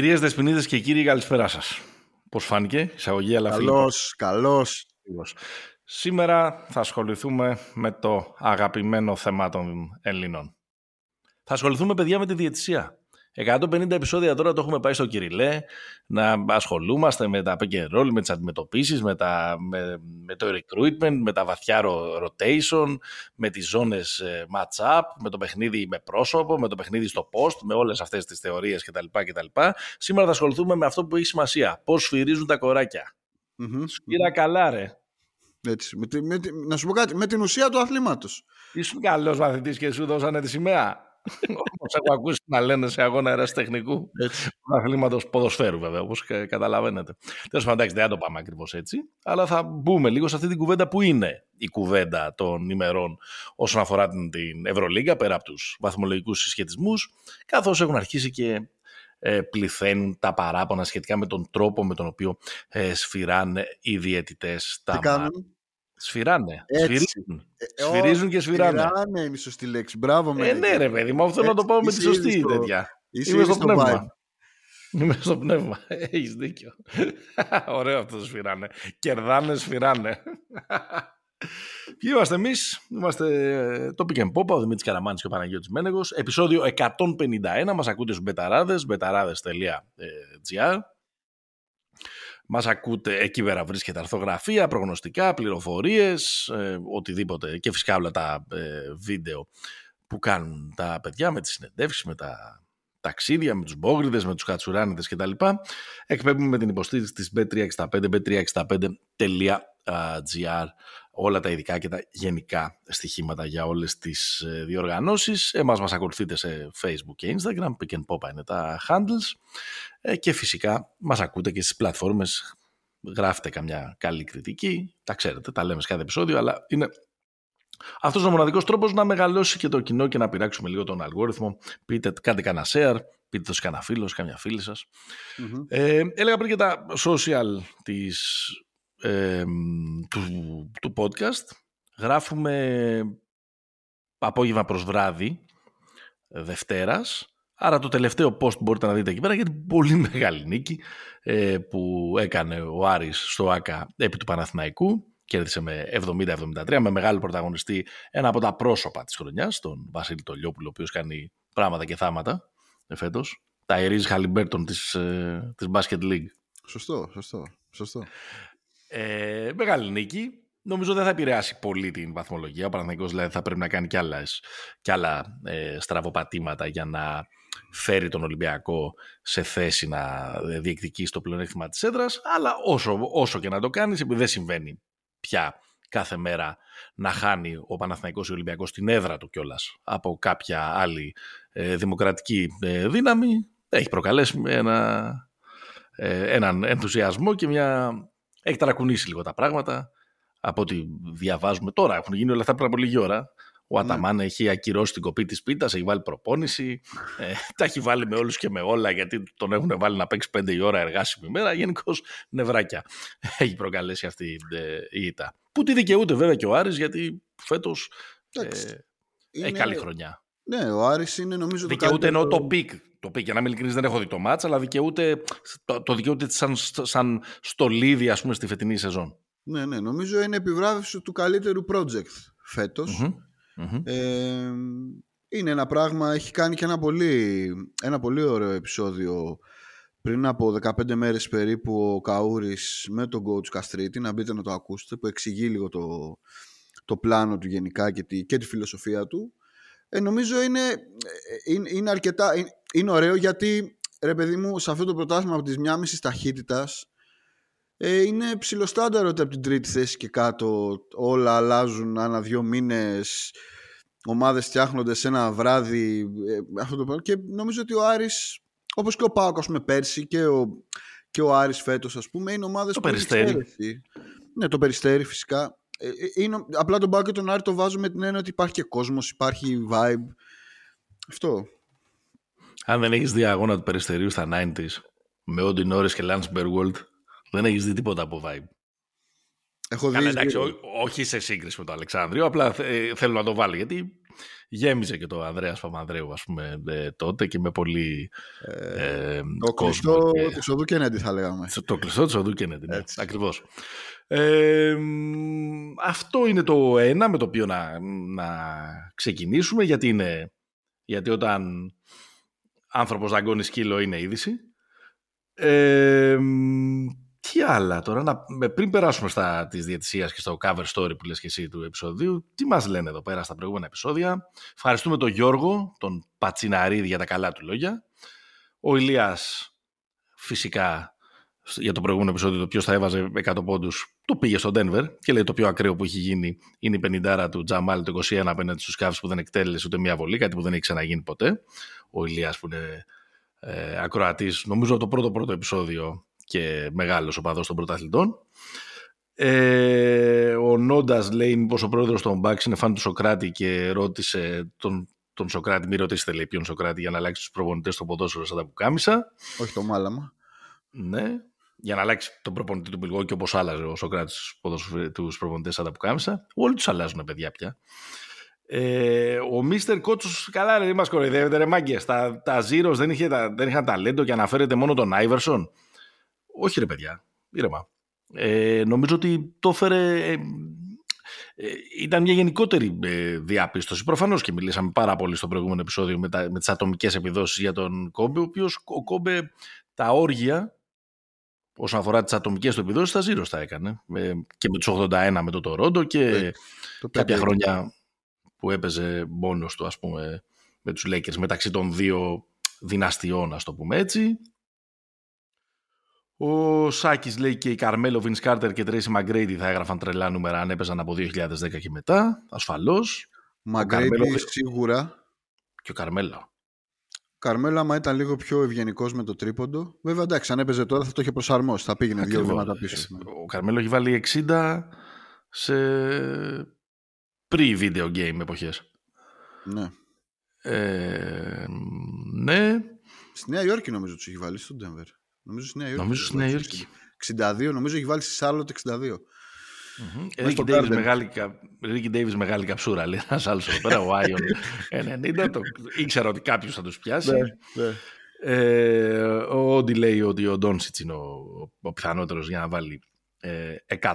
Κυρίες Δεσποινίδες και κύριοι, καλησπέρα σας. Πώς φάνηκε, εισαγωγή, αλλά Καλώς, καλώς. Σήμερα θα ασχοληθούμε με το αγαπημένο θέμα των Ελλήνων. Θα ασχοληθούμε, παιδιά, με τη διαιτησία. 150 επεισόδια τώρα το έχουμε πάει στο Κυριλέ, να ασχολούμαστε με τα pick and roll, με τις αντιμετωπίσεις, με, τα, με, με το recruitment, με τα βαθιά rotation, με τις ζώνες ε, match-up, με το παιχνίδι με πρόσωπο, με το παιχνίδι στο post, με όλες αυτές τις θεωρίες κτλ. κτλ. Σήμερα θα ασχοληθούμε με αυτό που έχει σημασία, πώς σφυρίζουν τα κοράκια. Mm-hmm. Σφύρα καλά ρε. Έτσι, με, με, να σου πω κάτι, με την ουσία του αθλήματος. Ήσουν καλός μαθητής και σου δώσανε τη σημαία. Όπως έχω ακούσει να λένε σε αγώνα αεραστεχνικού αθλήματο ποδοσφαίρου, βέβαια, όπως καταλαβαίνετε. Τέλος πάντων, δεν θα το πάμε ακριβώς έτσι, αλλά θα μπούμε λίγο σε αυτή την κουβέντα που είναι η κουβέντα των ημερών όσον αφορά την, την Ευρωλίγκα, πέρα από τους βαθμολογικούς συσχετισμούς, καθώς έχουν αρχίσει και ε, πληθαίνουν τα παράπονα σχετικά με τον τρόπο με τον οποίο ε, σφυράνε οι διαιτητές τα ματς. Σφυράνε. Σφυρίζουν. Ε, Σφυρίζουν και σφυράνε. Σφυράνε είναι η σωστή λέξη. Μπράβο μας. Ε, ναι, ρε παιδί μου, αυτό να το πάω με τη σωστή στο... τέτοια. Είμαι στο πνεύμα. Είμαι στο πνεύμα. Έχεις δίκιο. Ωραίο αυτό το σφυράνε. Κερδάνε, σφυράνε. Ποιοι είμαστε εμείς, είμαστε το Pick and Pop, ο Δημήτρης Καραμάνης και ο Παναγιώτης Μένεγος. Επεισόδιο 151. Μας ακούτε στους μπεταράδες, μπεταράδες.gr. Μας ακούτε εκεί πέρα βρίσκεται αρθογραφία, προγνωστικά, πληροφορίες, ε, οτιδήποτε. Και φυσικά όλα τα ε, βίντεο που κάνουν τα παιδιά με τις συνεντεύξεις, με τα ταξίδια, με τους μπόγριδες, με τους κατσουράνιδες κτλ. Εκπέμπουμε με την υποστήριξη της B365, b365.gr όλα τα ειδικά και τα γενικά στοιχήματα για όλες τις ε, διοργανώσεις. Εμάς μας ακολουθείτε σε Facebook και Instagram, Pick and Pop είναι τα handles ε, και φυσικά μας ακούτε και στις πλατφόρμες, γράφετε καμιά καλή κριτική, τα ξέρετε, τα λέμε σε κάθε επεισόδιο, αλλά είναι αυτός ο μοναδικός τρόπος να μεγαλώσει και το κοινό και να πειράξουμε λίγο τον αλγόριθμο. Πείτε, κάντε κανένα share, πείτε το σε κανένα φίλο, σε καμιά φίλη σας. Mm-hmm. Ε, έλεγα πριν και τα social της του, του podcast. Γράφουμε απόγευμα προς βράδυ ε, Δευτέρας. Άρα το τελευταίο post μπορείτε να δείτε εκεί πέρα γιατί πολύ μεγάλη νίκη ε, που έκανε ο Άρης στο ΆΚΑ επί του Παναθηναϊκού. Κέρδισε με 70-73 με μεγάλο πρωταγωνιστή ένα από τα πρόσωπα της χρονιάς, τον Βασίλη Τολιόπουλο, ο οποίος κάνει πράγματα και θάματα ε, φέτος. Τα Ερίζ Χαλιμπέρτον της, ε, της Basket League. Σωστό, σωστό, σωστό. Ε, μεγάλη νίκη. Νομίζω δεν θα επηρεάσει πολύ την βαθμολογία. Ο Παναθηναϊκός δηλαδή θα πρέπει να κάνει κι, άλλες, κι άλλα ε, στραβοπατήματα για να φέρει τον Ολυμπιακό σε θέση να διεκδικήσει το πλεονέκτημα της έδρας. Αλλά όσο, όσο και να το κάνεις, επειδή δεν συμβαίνει πια κάθε μέρα να χάνει ο Παναθηναϊκός ή ο Ολυμπιακός στην έδρα του κιόλας από κάποια άλλη ε, δημοκρατική ε, δύναμη, έχει προκαλέσει ένα, ε, έναν ενθουσιασμό και μια έχει ταρακουνήσει λίγο τα πράγματα από ό,τι διαβάζουμε τώρα. Έχουν γίνει όλα αυτά πριν από λίγη ώρα. Ο ναι. Αταμάν ναι. έχει ακυρώσει την κοπή της πίτας, έχει βάλει προπόνηση. Ε, τα έχει βάλει με όλους και με όλα, γιατί τον έχουν βάλει να παίξει πέντε η ώρα εργάσιμη ημέρα. Γενικώς νευράκια έχει προκαλέσει αυτή ε, η ήττα. Που τη δικαιούται βέβαια και ο Άρης, γιατί φέτος ε, έχει καλή χρονιά. Ναι, ο Άρης είναι νομίζω δικαιούται το καλύτερο... εννοώ το peak το ΠΕΪ, για να μην δεν έχω δει το ματς, αλλά δικαιούται, το, το δικαιούται σαν, σαν στολίδι, ας πούμε, στη φετινή σεζόν. Ναι, ναι, νομίζω είναι επιβράβευση του καλύτερου project φετος Ε, είναι ένα πράγμα, έχει κάνει και ένα πολύ, ένα πολύ ωραίο επεισόδιο πριν από 15 μέρες περίπου ο Καούρης με τον coach Καστρίτη, να μπείτε να το ακούσετε, που εξηγεί λίγο το, το πλάνο του γενικά και τη, και τη φιλοσοφία του. Ε, νομίζω είναι, ε, είναι, είναι αρκετά, είναι ωραίο γιατί ρε παιδί μου σε αυτό το πρωτάθλημα από τις μισή ταχύτητας ε, είναι ψηλοστάνταρο ότι από την τρίτη θέση και κάτω όλα αλλάζουν ανά δύο μήνες. Ομάδες φτιάχνονται σε ένα βράδυ ε, αυτό το και νομίζω ότι ο Άρης όπως και ο Πάοκ ας πούμε πέρσι και ο, και ο Άρης φέτος ας πούμε είναι ομάδες το που περιστέρι. ναι το περιστέρι φυσικά. Ε, ε, είναι, απλά τον Πάοκ και τον Άρη το βάζω με την έννοια ότι υπάρχει και κόσμος υπάρχει vibe. Αυτό. Αν δεν έχεις δει αγώνα του Περιστερίου στα 90s με Όντι Νόρι και Λάντ Μπεργκόλτ, δεν έχεις δει τίποτα από vibe. Έχω δει. εντάξει, ό, όχι σε σύγκριση με το Αλεξάνδριο, απλά ε, θέλω να το βάλω γιατί γέμιζε και το Ανδρέας Παπανδρέου ας πούμε ε, τότε και με πολύ ε, ε, το κλειστό και... της οδού Κέννεντι θα λέγαμε. Το κλειστό της οδού Κέννεντι, ναι, ακριβώς. Ε, αυτό είναι το ένα με το οποίο να, να ξεκινήσουμε γιατί είναι γιατί όταν άνθρωπος δαγκώνει σκύλο είναι είδηση. Ε, τι άλλα τώρα, να, πριν περάσουμε στα της διαιτησίας και στο cover story που λες και εσύ του επεισοδίου, τι μας λένε εδώ πέρα στα προηγούμενα επεισόδια; Ευχαριστούμε τον Γιώργο, τον Πατσιναρίδη για τα καλά του λόγια. Ο Ηλίας φυσικά για το προηγούμενο επεισόδιο το ποιος θα έβαζε 100 πόντους το πήγε στο Denver και λέει το πιο ακραίο που έχει γίνει είναι η 50 του Τζαμάλ το 21 απέναντι στους Cavs που δεν εκτέλεσε ούτε μία βολή, κάτι που δεν έχει ξαναγίνει ποτέ. Ο Ηλίας που είναι ε, ακροατής, νομίζω το πρώτο πρώτο επεισόδιο και μεγάλος οπαδός των πρωταθλητών. Ε, ο Νόντας λέει μήπως ο πρόεδρος των Μπάξ είναι φαν του Σοκράτη και ρώτησε τον, τον Σοκράτη, μην ρωτήσετε λέει ποιον Σοκράτη για να αλλάξει τους προπονητές στο ποδόσφαιρο σαν τα πουκάμισα. Όχι το μάλαμα. Ναι, για να αλλάξει τον προπονητή του και όπως άλλαζε ο Σοκράτης τους προπονητές σαν τα πουκάμισα. Όλοι τους αλλάζουν παιδιά πια. Ε, ο Μίστερ Κότσος, καλά, δεν μας κοροϊδεύετε, ρε μάγκες. Τα, τα Zeros δεν, είχε, δεν είχαν ταλέντο και αναφέρεται μόνο τον Άιβερσον. Όχι ρε παιδιά, ήρεμα. Ε, νομίζω ότι το έφερε... Ε, ε, ήταν μια γενικότερη ε, διαπίστωση. Προφανώς και μιλήσαμε πάρα πολύ στο προηγούμενο επεισόδιο με, τα, με τις ατομικές επιδόσεις για τον Κόμπε, ο οποίος ο Κόμπε τα όργια όσον αφορά τις ατομικές του επιδόσεις, τα ζήρω τα έκανε. και με τους 81 με το Τορόντο και το κάποια χρόνια που έπαιζε μόνος του, ας πούμε, με τους Lakers μεταξύ των δύο δυναστιών, ας το πούμε έτσι. Ο Σάκης λέει και η Καρμέλο, Βιν Κάρτερ και Τρέισι Μαγκρέιντι θα έγραφαν τρελά νούμερα αν έπαιζαν από 2010 και μετά, ασφαλώς. Μαγκρέιντι σίγουρα. Και ο Καρμέλο. Καρμέλο, άμα ήταν λίγο πιο ευγενικός με το τρίποντο. Βέβαια, εντάξει, αν έπαιζε τώρα θα το είχε προσαρμόσει. Θα πήγαινε δύο βήματα πίσω. Ο Καρμέλο έχει βάλει 60 σε pre-video game εποχές. Ναι. Ε, ναι. Στη Νέα Υόρκη νομίζω τους έχει βάλει, στον Denver. Νομίζω στη Νέα Υόρκη. Νομίζω στη Νέα Υόρκη. 62, νομίζω έχει βάλει στη Σάρλοτ 62. Ρίκι Ντέιβις μεγάλη, Davis μεγάλη καψούρα, λέει ένας άλλος εδώ πέρα, ο Άιον 90, το, ήξερα ότι κάποιος θα τους πιάσει. Ναι, ναι. Ε, ο Όντι λέει ότι ο Ντόνσιτς είναι ο, ο πιθανότερος για να βάλει ε, 100.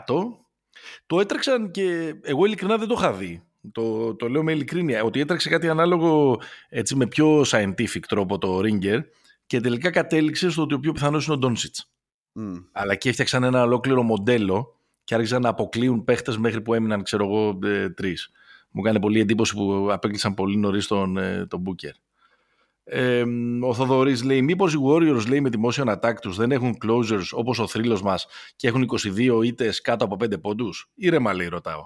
Το έτρεξαν και εγώ ειλικρινά δεν το είχα δει. Το, το λέω με ειλικρίνεια, ότι έτρεξε κάτι ανάλογο έτσι, με πιο scientific τρόπο το Ringer και τελικά κατέληξε στο ότι ο πιο πιθανός είναι ο Ντόνσιτς. Mm. Αλλά και έφτιαξαν ένα ολόκληρο μοντέλο και άρχισαν να αποκλείουν παίχτες μέχρι που έμειναν, ξέρω εγώ, ε, τρεις. Μου κάνει πολύ εντύπωση που απέκλεισαν πολύ νωρίς τον, ε, τον Booker. Ε, ο Θοδωρής λέει: Μήπως οι Warriors λέει, με τη motion attack τους δεν έχουν closures όπως ο θρύλος μας και έχουν 22 ήττες κάτω από 5 πόντους; Ήρεμα λέει, ρωτάω.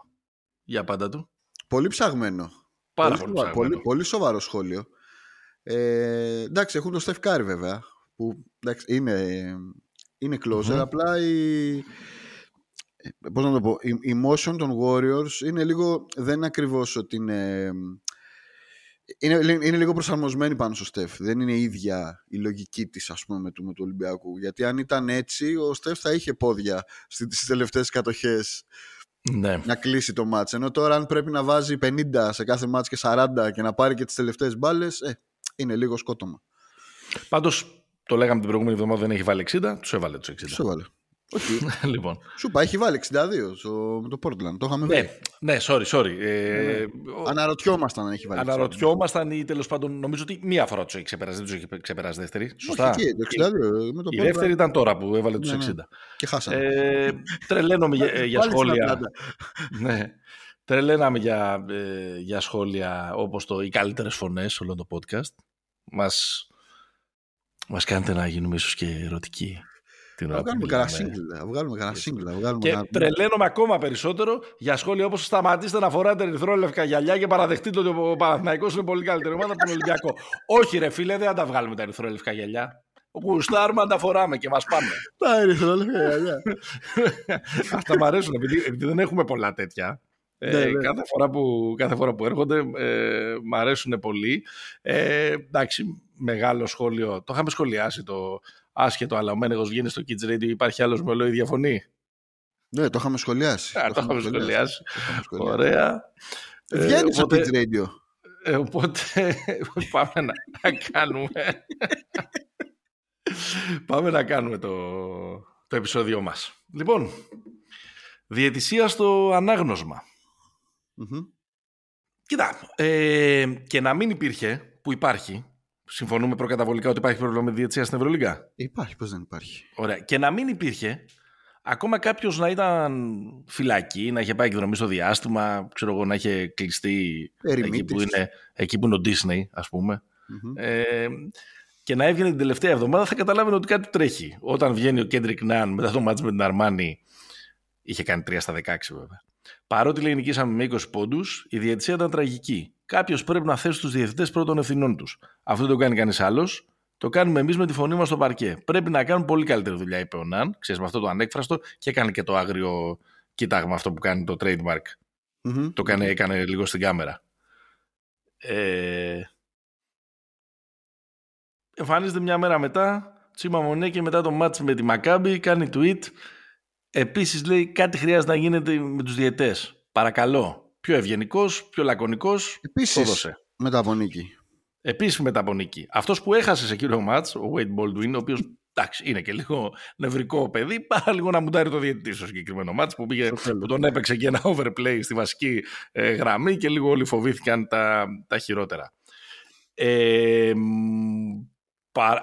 Για πάντα του. Πολύ ψαγμένο. Πάρα πολύ, πολύ, πολύ, πολύ σοβαρό σχόλιο. Ε, εντάξει, έχουν το Steph Curry βέβαια, που εντάξει, είναι, είναι closer, απλά η, πώς να το πω, η, η motion των Warriors είναι λίγο, δεν είναι ακριβώς ότι είναι, είναι, είναι λίγο προσαρμοσμένη πάνω στο Στεφ. Δεν είναι ίδια η λογική της ας πούμε με του, με του Ολυμπιακού. Γιατί αν ήταν έτσι, ο Στεφ θα είχε πόδια στις τελευταίες κατοχές ναι. να κλείσει το μάτς. Ενώ τώρα αν πρέπει να βάζει 50 σε κάθε μάτς και 40 και να πάρει και τις τελευταίες μπάλες, ε, είναι λίγο σκότωμα. Πάντως, το λέγαμε την προηγούμενη εβδομάδα δεν έχει βάλει 60, τους έβαλε τους 60. Τους έβαλε. Όχι. λοιπόν. Σου είπα, έχει βάλει 62 στο, με το Portland. Το είχαμε ναι, Ναι, sorry, sorry. Ε, ναι, ναι. Αναρωτιόμασταν αν έχει βάλει. Αναρωτιόμασταν ή τέλος πάντων νομίζω ότι μία φορά τους έχει ξεπεράσει. Δεν τους έχει ξεπεράσει δεύτερη. Σωστά. Όχι, το 62, με το η δεύτερη ήταν τώρα που έβαλε τους 60. Ναι, Και χάσαμε. Ε, τρελαίνομαι για, για σχόλια. ναι. Τρελαίναμε για, ε, για σχόλια όπως το «Οι καλύτερες φωνές» όλο το podcast. Μας, μας κάνετε να γίνουμε ίσως και ερωτικοί. Την να βγάλουμε κανένα σύγκλα. Βγάλουμε κανένα σύγκλα. Βγάλουμε και τρελαίνομαι ακόμα περισσότερο για σχόλια όπως σταματήστε να φοράτε ερυθρόλευκα γυαλιά και παραδεχτείτε ότι ο Παναθηναϊκός είναι πολύ καλύτερη ομάδα από τον Ολυμπιακό. Όχι ρε φίλε, δεν θα τα βγάλουμε τα ερυθρόλευκα γυαλιά. Γουστάρουμε να τα φοράμε και μας πάμε. Τα ερυθρόλευκα γυαλιά. Αυτά μου αρέσουν επειδή, επειδή δεν έχουμε πολλά τέτοια. Ε, ναι, ναι. Κάθε, φορά που, κάθε φορά που έρχονται ε, μ' αρέσουν πολύ. Ε, εντάξει, μεγάλο σχόλιο. Το είχαμε σχολιάσει το άσχετο, αλλά ο Μένεγος βγαίνει στο Kids Radio. Υπάρχει άλλος με ολόι διαφωνεί. Ναι, το είχαμε σχολιάσει. Α, το, το είχαμε σχολιάσει. σχολιάσει. Ωραία. Βγαίνει ε, στο Kids Radio. Ε, οπότε πάμε να, κάνουμε... πάμε να κάνουμε το, το επεισόδιο μας. Λοιπόν, διαιτησία στο ανάγνωσμα. Κοίτα, ε, και να μην υπήρχε, που υπάρχει, συμφωνούμε προκαταβολικά ότι υπάρχει πρόβλημα με διαιτησία στην Ευρωλίγα. Υπάρχει, πώς δεν υπάρχει. Ωραία, και να μην υπήρχε, ακόμα κάποιος να ήταν φυλακή, να είχε πάει εκδρομή στο διάστημα, ξέρω εγώ, να είχε κλειστεί εκεί που, είναι, εκεί που είναι ο Disney, ας πουμε Ε, και να έβγαινε την τελευταία εβδομάδα θα καταλάβαινε ότι κάτι τρέχει. Όταν βγαίνει ο Κέντρικ Νάν μετά το μάτς με την Αρμάνη, είχε κάνει 3 στα 16 βέβαια. Παρότι λέει νικήσαμε με 20 πόντους, η διαιτησία ήταν τραγική. Κάποιος πρέπει να θέσει τους διαιτητές πρώτων ευθυνών τους. Αυτό δεν το κάνει κανείς άλλος. Το κάνουμε εμείς με τη φωνή μας στο παρκέ. Πρέπει να κάνουν πολύ καλύτερη δουλειά, είπε ο Ναν. Ξέρεις με αυτό το ανέκφραστο και έκανε και το άγριο κοίταγμα αυτό που κάνει το trademark. Το έκανε, έκανε λίγο στην κάμερα. Ε... Εμφανίζεται μια μέρα μετά, Τσίμα Μονέ και μετά το μάτς με τη Μακάμπη κάνει tweet Επίσης λέει κάτι χρειάζεται να γίνεται με τους διαιτές. Παρακαλώ. Πιο ευγενικός, πιο λακωνικός. Επίσης μεταπονίκη. Επίσης μεταπονίκη. Αυτός που έχασε σε κύριο μάτς, ο Wade Baldwin, ο οποίος εντάξει, είναι και λίγο νευρικό παιδί, παρά λίγο να μουντάρει το διαιτητή στο συγκεκριμένο ματς που, πήγε, που τον έπαιξε και ένα overplay στη βασική ε, γραμμή και λίγο όλοι φοβήθηκαν τα, τα χειρότερα. Ε,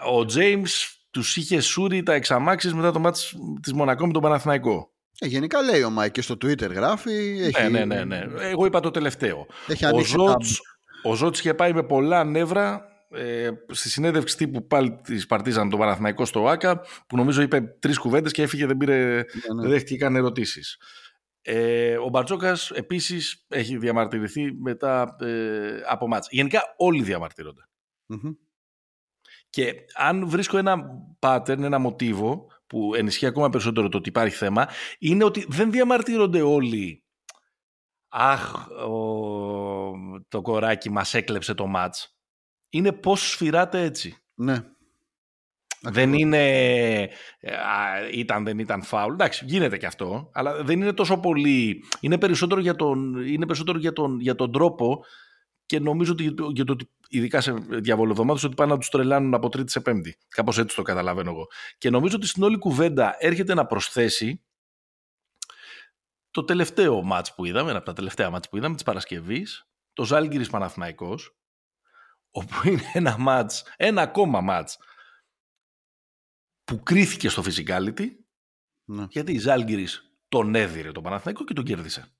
ο James τους είχε σούρει τα εξ αμάξης μετά το ματς της Μονακό με τον Παναθηναϊκό. Ε, γενικά λέει ο Μάικ και στο Twitter γράφει. Έχει... Ναι, ναι, ναι, ναι. Εγώ είπα το τελευταίο. Έχει ο Ζώτς, ο Ζώτς είχε πάει με πολλά νεύρα ε, στη συνέντευξη τύπου πάλι της Παρτίζαν τον Παναθηναϊκό στο ΆΚΑ που νομίζω είπε τρεις κουβέντες και έφυγε, δεν, πήρε, ναι, ναι. δεν δέχτηκε καν ερωτήσεις. Ε, ο Μπαρτζόκα επίσης έχει διαμαρτυρηθεί μετά ε, από μάτς. Γενικά όλοι διαμαρτύρονται. Και αν βρίσκω ένα pattern, ένα μοτίβο που ενισχύει ακόμα περισσότερο το ότι υπάρχει θέμα, είναι ότι δεν διαμαρτύρονται όλοι «Αχ, το κοράκι μας έκλεψε το μάτς». Είναι πώς σφυράται έτσι. Ναι. Δεν είναι ήταν, δεν ήταν φάουλ. Εντάξει, γίνεται και αυτό, αλλά δεν είναι τόσο πολύ. Είναι περισσότερο για τον, είναι περισσότερο για τον, για τον τρόπο και νομίζω ότι για το ότι ειδικά σε διαβολοδομάδες, ότι πάνε να τους τρελάνουν από τρίτη σε πέμπτη. Κάπως έτσι το καταλαβαίνω εγώ. Και νομίζω ότι στην όλη κουβέντα έρχεται να προσθέσει το τελευταίο μάτς που είδαμε, ένα από τα τελευταία μάτς που είδαμε της Παρασκευής, το Ζάλγκυρης Παναθηναϊκός, όπου είναι ένα μάτς, ένα ακόμα μάτς, που κρίθηκε στο physicality, ναι. γιατί η Ζάλγκυρης τον έδιρε τον Παναθηναϊκό και τον κέρδισε.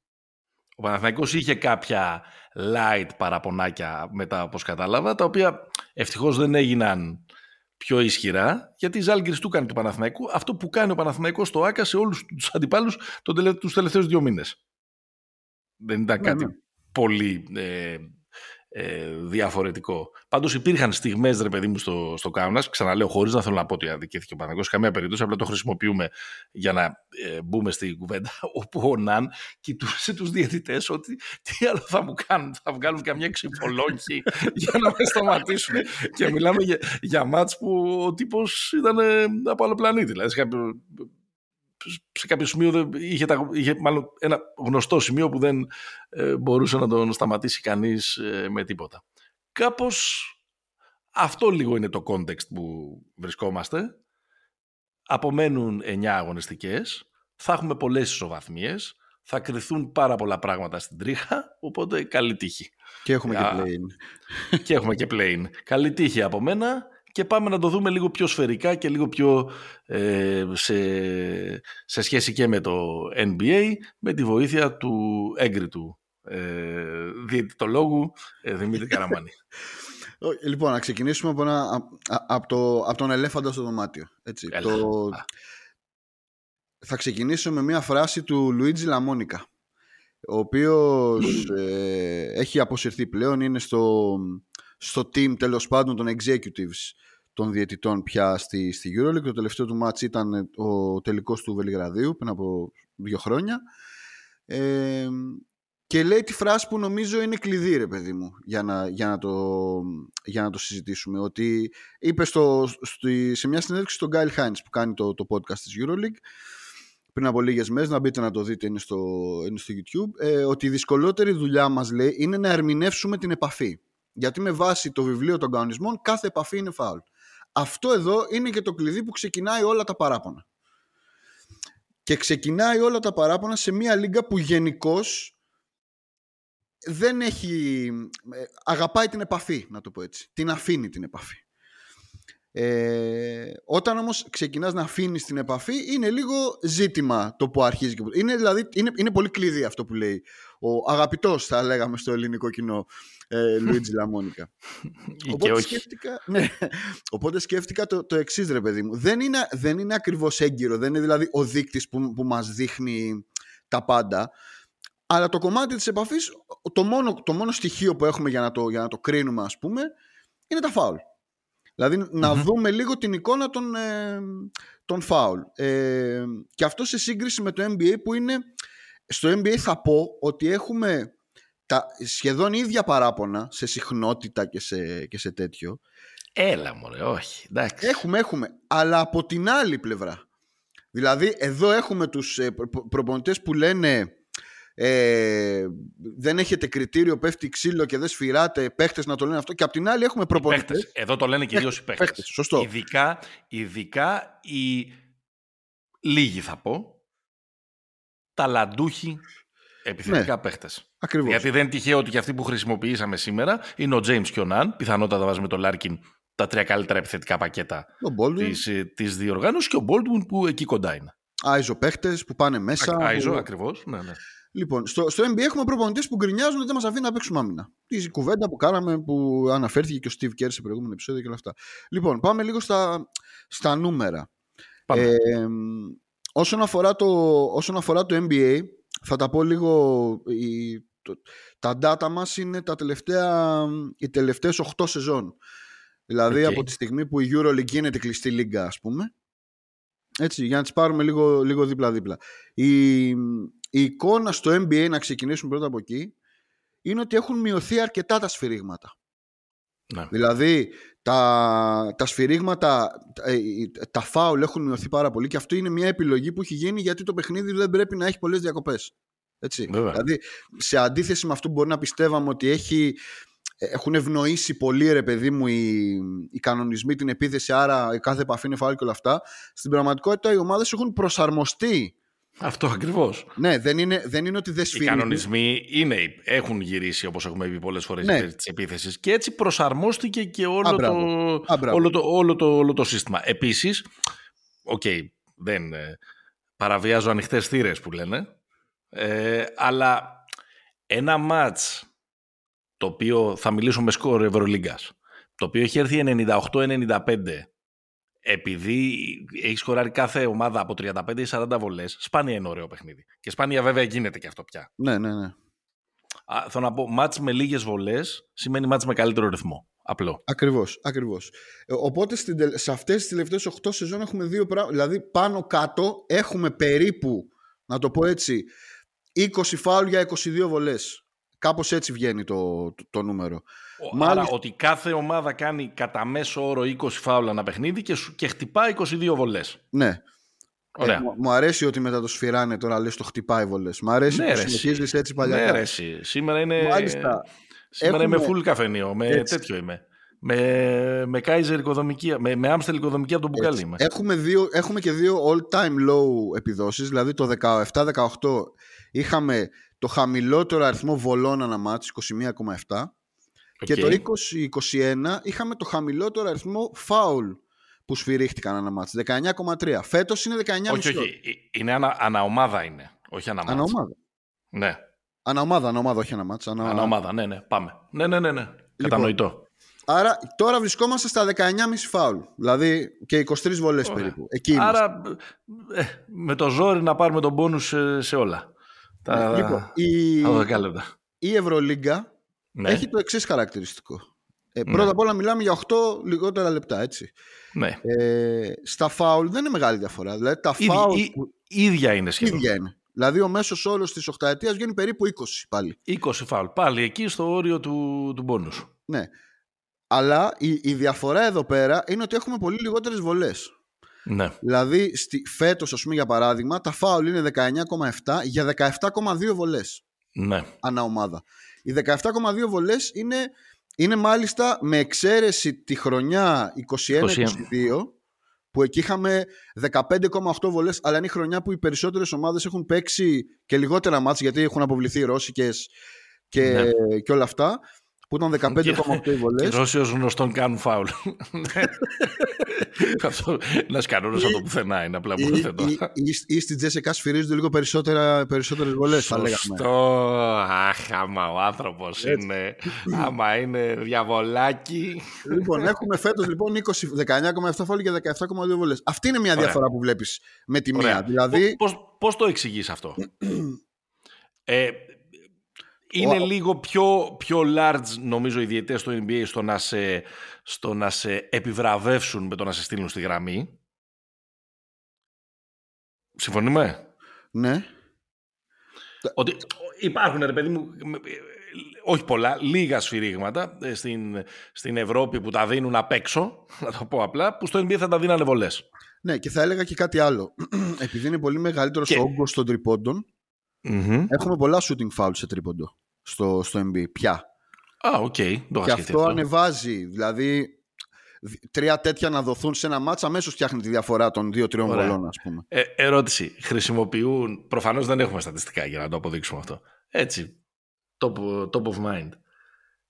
Ο Παναθηναϊκός είχε κάποια light παραπονάκια μετά όπως κατάλαβα, τα οποία ευτυχώς δεν έγιναν πιο ισχυρά, γιατί η Ζάλγκυρης του κάνει του Παναθηναϊκού αυτό που κάνει ο Παναθηναϊκός στο ΆΚΑ σε όλους τους αντιπάλους τους τελευταίους δύο μήνες. Δεν ήταν ναι, κάτι ναι. πολύ ε, ε, διαφορετικό. Πάντως υπήρχαν στιγμές, ρε παιδί μου, στο, στο Κάουνα. Ξαναλέω, χωρίς να θέλω να πω ότι αδικήθηκε ο Παναγό, καμία περίπτωση. Απλά το χρησιμοποιούμε για να ε, μπούμε στην κουβέντα. Όπου ο Ναν κοιτούσε τους διαιτητές ότι τι άλλο θα μου κάνουν. Θα βγάλουν καμιά ξυπολόγχη για να με σταματήσουν. και μιλάμε για, για μάτς που ο τύπος ήταν από άλλο πλανήτη. Δηλαδή, σε κάποιο σημείο είχε, είχε μάλλον ένα γνωστό σημείο που δεν ε, μπορούσε να τον σταματήσει κανείς ε, με τίποτα. Κάπως αυτό λίγο είναι το context που βρισκόμαστε. Απομένουν 9 αγωνιστικές, θα έχουμε πολλές ισοβαθμίες, θα κρυθούν πάρα πολλά πράγματα στην τρίχα, οπότε καλή τύχη. Και έχουμε και plane. Και έχουμε και plane. Καλή τύχη από μένα και πάμε να το δούμε λίγο πιο σφαιρικά και λίγο πιο ε, σε, σε σχέση και με το NBA με τη βοήθεια του έγκριτου ε, διαιτητολόγου ε, Δημήτρη Καραμάνη. λοιπόν, να ξεκινήσουμε από, ένα, από, το, από τον ελέφαντα στο δωμάτιο. Έτσι. Το... Θα ξεκινήσω με μια φράση του Λουίτζι Λαμόνικα ο οποίος ε, έχει αποσυρθεί πλέον, είναι στο, στο team τέλος πάντων των executives των διαιτητών πια στη, στη EuroLeague. Το τελευταίο του μάτς ήταν ο τελικός του Βελιγραδίου πριν από δύο χρόνια. Ε, και λέει τη φράση που νομίζω είναι κλειδί ρε παιδί μου για να, για να, το, για να το συζητήσουμε ότι είπε στο, σε μια συνέντευξη στον Γκάιλ Χάινς που κάνει το, το podcast της EuroLeague πριν από λίγες μέρες, να μπείτε να το δείτε, είναι στο, είναι στο YouTube, ε, ότι η δυσκολότερη δουλειά μας λέει είναι να ερμηνεύσουμε την επαφή. Γιατί με βάση το βιβλίο των κανονισμών κάθε επαφή είναι φάουλ. Αυτό εδώ είναι και το κλειδί που ξεκινάει όλα τα παράπονα. Και ξεκινάει όλα τα παράπονα σε μια λίγα που γενικώς δεν έχει... Ε, αγαπάει την επαφή, να το πω έτσι. Την αφήνει την επαφή. Ε, όταν όμως ξεκινάς να αφήνεις την επαφή είναι λίγο ζήτημα το που αρχίζει και είναι, δηλαδή, είναι, είναι πολύ κλειδί αυτό που λέει ο αγαπητός θα λέγαμε στο ελληνικό κοινό ε, Λουίτζι Λαμόνικα. Οπότε, σκέφτηκα, ναι, οπότε σκέφτηκα το, το εξής ρε παιδί μου. Δεν είναι, δεν είναι ακριβώς έγκυρο δεν είναι δηλαδή ο δείκτης που, που μας δείχνει τα πάντα αλλά το κομμάτι της επαφής το μόνο, το μόνο στοιχείο που έχουμε για να το, για να το κρίνουμε ας πούμε είναι τα φάουλ Δηλαδή να δούμε λίγο την εικόνα των, ε, των φάουλ. Ε, και αυτό σε σύγκριση με το NBA που είναι... Στο NBA θα πω ότι έχουμε τα σχεδόν ίδια παράπονα σε συχνότητα και σε, και σε τέτοιο. Έλα μωρέ, όχι. Εντάξει. Έχουμε, έχουμε. Αλλά από την άλλη πλευρά. Δηλαδή εδώ έχουμε τους ε, προπονητές που λένε ε, δεν έχετε κριτήριο, πέφτει ξύλο και δεν σφυράτε παίχτες να το λένε αυτό. Και απ' την άλλη έχουμε προπονητές. Εδώ το λένε κυρίω οι παίχτες. Σωστό. Ειδικά, ειδικά οι λίγοι θα πω. Ταλαντούχοι επιθετικά ναι, παίχτες. Ακριβώς. Γιατί δεν είναι τυχαίο ότι και αυτοί που χρησιμοποιήσαμε σήμερα είναι ο James και ο Nunn. Πιθανότατα βάζουμε τον Λάρκιν τα τρία καλύτερα επιθετικά πακέτα της της διοργάνωσης και ο Baldwin που εκεί κοντά είναι. Iso παίχτες που πάνε μέσα. Iso, που... ακριβώς. Ναι, ναι. Λοιπόν, στο, στο NBA έχουμε προπονητές που γκρινιάζουν ότι δεν μας αφήνει να παίξουμε άμυνα. Της κουβέντας που κάναμε, που αναφέρθηκε και ο Steve Kerr σε προηγούμενο επεισόδιο και όλα αυτά. Λοιπόν, πάμε λίγο στα, στα νούμερα. Ε, όσον, αφορά το, όσον αφορά το NBA, θα τα πω λίγο. Η, τα data μας είναι τα τελευταία, οι τελευταίες 8 σεζόν. Δηλαδή από τη στιγμή που η EuroLeague γίνεται κλειστή λίγκα, ας πούμε. Έτσι, για να τις πάρουμε λίγο, λίγο δίπλα-δίπλα. Η, η εικόνα στο NBA, να ξεκινήσουμε πρώτα από εκεί, είναι ότι έχουν μειωθεί αρκετά τα σφυρίγματα. Ναι. Δηλαδή, τα, τα σφυρίγματα, ε, τα φάουλ έχουν μειωθεί πάρα πολύ και αυτό είναι μια επιλογή που έχει γίνει γιατί το παιχνίδι δεν πρέπει να έχει πολλές διακοπές. Έτσι. Δηλαδή, σε αντίθεση με αυτό που μπορεί να πιστεύαμε ότι έχει, έχουν ευνοήσει πολύ ρε παιδί μου οι, οι κανονισμοί την επίθεση άρα η κάθε επαφή είναι φάουλ και όλα αυτά στην πραγματικότητα οι ομάδες έχουν προσαρμοστεί αυτό ακριβώς. Ναι, δεν είναι, δεν είναι ότι δεν σφυρίζει. Οι κανονισμοί είναι, έχουν γυρίσει, όπως έχουμε πει πολλές φορές, ναι. της επίθεσης. Και έτσι προσαρμόστηκε και όλο, το, όλο, το, όλο, το, όλο το σύστημα. Επίσης, οκέι, okay, δεν ε, παραβιάζω ανοιχτές θύρες που λένε. Ε, αλλά ένα ματς το οποίο θα μιλήσω με σκορ Ευρωλίγκας το οποίο έχει έρθει 98-95 επειδή έχει σκοράρει κάθε ομάδα από 35 ή 40 βολές, σπάνια είναι ωραίο παιχνίδι. Και σπάνια βέβαια γίνεται και αυτό πια. Ναι, ναι, ναι. Α, θέλω να πω, μάτς με λίγες βολές σημαίνει μάτς με καλύτερο ρυθμό. Απλό. Ακριβώς, ακριβώς. Ε, οπότε σε αυτές τις τελευταίες 8 σεζόν έχουμε δύο πράγματα. Δηλαδή πάνω κάτω έχουμε περίπου, να το πω έτσι, 20 φάουλ για 22 βολές. Κάπως έτσι βγαίνει το, το, νούμερο. Άρα ότι κάθε ομάδα κάνει κατά μέσο όρο 20 φάουλα ένα παιχνίδι και, και χτυπάει 22 βολές. Ναι. Ωραία. Ε, μου αρέσει ότι μετά το σφυράνε τώρα λες το χτυπάει βολές. Μου αρέσει ναι, που συνεχίζεις έτσι παλιά. Ναι, ρε, Σήμερα είναι, Μάλιστα. σήμερα έχουμε... είμαι full καφενείο. Με έτσι. τέτοιο είμαι. Με, με Kaiser οικοδομική, με, με Amstel οικοδομική από το μπουκάλι είμαι. Έχουμε, δύο, έχουμε και δύο all time low επιδόσεις. Δηλαδή το 17-18 είχαμε το χαμηλότερο αριθμό βολών ανά μάτς, 21,7. Και το 2021 είχαμε το χαμηλότερο αριθμό φάουλ που σφυρίχτηκαν ανά μάτς, 19,3. Φέτος είναι 19,5. Όχι, όχι. Ε, είναι ανα, αναομάδα είναι, όχι ανά μάτς. Αναομάδα. Ναι. Αναομάδα, αναομάδα, όχι ανά μάτς. Ανα... Αναομάδα, ναι, ναι. Πάμε. Ναι, ναι, ναι. ναι. Λοιπόν, Κατανοητό. Άρα τώρα βρισκόμαστε στα 19,5 φάουλ. Δηλαδή και 23 βολές περίπου. Εκεί Άρα ε, με το ζόρι να πάρουμε τον πόνους σε, σε όλα. Τα... Λοιπόν, η... η Ευρωλίγκα ναι. έχει το εξής χαρακτηριστικό. Ε, ναι. πρώτα απ' όλα μιλάμε για 8 λιγότερα λεπτά, έτσι. Ναι. Ε, στα φάουλ δεν είναι μεγάλη διαφορά. Δηλαδή τα Ήδη, φάουλ... Ή, ίδια είναι σχεδόν. Ίδια είναι. Δηλαδή ο μέσος όρος της οχταετίας βγαίνει περίπου 20 πάλι. 20 φάουλ. Πάλι εκεί στο όριο του, του μπόνους. Ναι. Αλλά η, η διαφορά εδώ πέρα είναι ότι έχουμε πολύ λιγότερες βολές. Ναι. Δηλαδή, στη, φέτος, ας πούμε, για παράδειγμα, τα φάουλ είναι 19,7 για 17,2 βολές. Ναι. Ανά ομάδα. Οι 17,2 βολές είναι είναι μάλιστα με εξαίρεση τη χρονιά 21-22 που εκεί είχαμε 15,8 βολές αλλά είναι η χρονιά που οι περισσότερες ομάδες έχουν παίξει και λιγότερα μάτς γιατί έχουν αποβληθεί οι Ρώσικες και, ναι. και όλα αυτά που ήταν 15,8 βολές. Οι Ρώσοι ως γνωστόν κάνουν φάουλ. Αυτό ένας κανόνας από το πουθενά είναι απλά που θέτω. Ή στην Τζέσσεκα σφυρίζονται λίγο περισσότερες βολές, θα λέγαμε. Σωστό. Αχ, άμα ο άνθρωπος είναι. Άμα είναι διαβολάκι. Λοιπόν, έχουμε φέτος λοιπόν 19,7 φάουλ και 17,2 βολές. Αυτή είναι μια διαφορά που βλέπεις με τη μία. Δηλαδή... Πώς το εξηγείς αυτό; ε, είναι λίγο πιο, πιο large νομίζω οι διαιτές στο NBA στο να, σε, στο να σε επιβραβεύσουν με το να σε στείλουν στη γραμμή. Συμφωνούμε; Ναι. Ότι υπάρχουν ρε παιδί μου, όχι πολλά, λίγα σφυρίγματα ε, στην, στην Ευρώπη που τα δίνουν απ' έξω, να το πω απλά, που στο NBA θα τα δίνανε βολές. Ναι, και θα έλεγα και κάτι άλλο. Επειδή είναι πολύ μεγαλύτερος και... όγκος των τριπόντων, mm έχουμε πολλά shooting fouls σε τρίποντο στο, στο NBA πια. Α, οκέι. Okay. Και αυτό, ανεβάζει. Δηλαδή, τρία τέτοια να δοθούν σε ένα μάτσα, αμέσως φτιάχνει τη διαφορά των δύο-τριών βολών, ας πούμε. Ε, ερώτηση. Χρησιμοποιούν. Προφανώς δεν έχουμε στατιστικά για να το αποδείξουμε αυτό. Έτσι. Top, top of mind.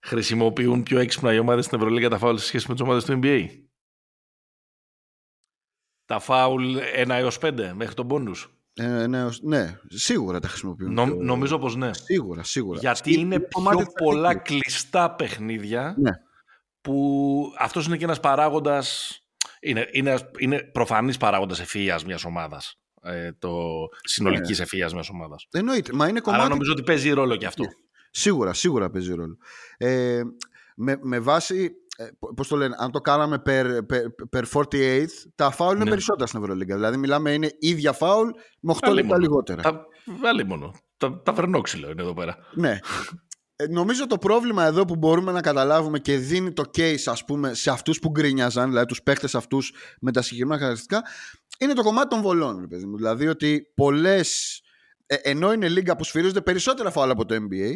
Χρησιμοποιούν πιο έξυπνα οι ομάδες στην Ευρωλίγα τα φάουλ σε σχέση με τις ομάδες του NBA. Τα φάουλ 1 έως 5 μέχρι τον πόνους. Ε, ναι, ναι, σίγουρα τα χρησιμοποιούν. Νο, νομίζω πως ναι. Σίγουρα, σίγουρα. Γιατί είναι πιο πολλά κλειστά παιχνίδια ναι. που αυτός είναι και ένας παράγοντας, είναι, είναι, είναι προφανής παράγοντας ευφυΐας μιας ομάδας. Ε, το συνολικής ναι. ευφυΐας μιας ομάδας. Εννοείται, μα είναι κομμάτι... Αλλά νομίζω ότι παίζει ρόλο και αυτό. Σίγουρα, σίγουρα παίζει ρόλο. Ε, με, με βάση ε, Πώς το λένε, αν το κάναμε per, per, 48, τα φάουλ είναι ναι. περισσότερα στην Ευρωλίγκα. Δηλαδή, μιλάμε είναι ίδια φάουλ με 8 λεπτά λιγότερα. Τα, βάλει μόνο. Τα, τα βερνόξυλο είναι εδώ πέρα. Ναι. Ε, νομίζω το πρόβλημα εδώ που μπορούμε να καταλάβουμε και δίνει το case ας πούμε σε αυτούς που γκρίνιαζαν, δηλαδή τους παίχτες αυτούς με τα συγκεκριμένα χαρακτηριστικά, είναι το κομμάτι των βολών. Δηλαδή ότι πολλές, ε, ενώ είναι λίγα που σφυρίζονται περισσότερα φάουλ από το NBA,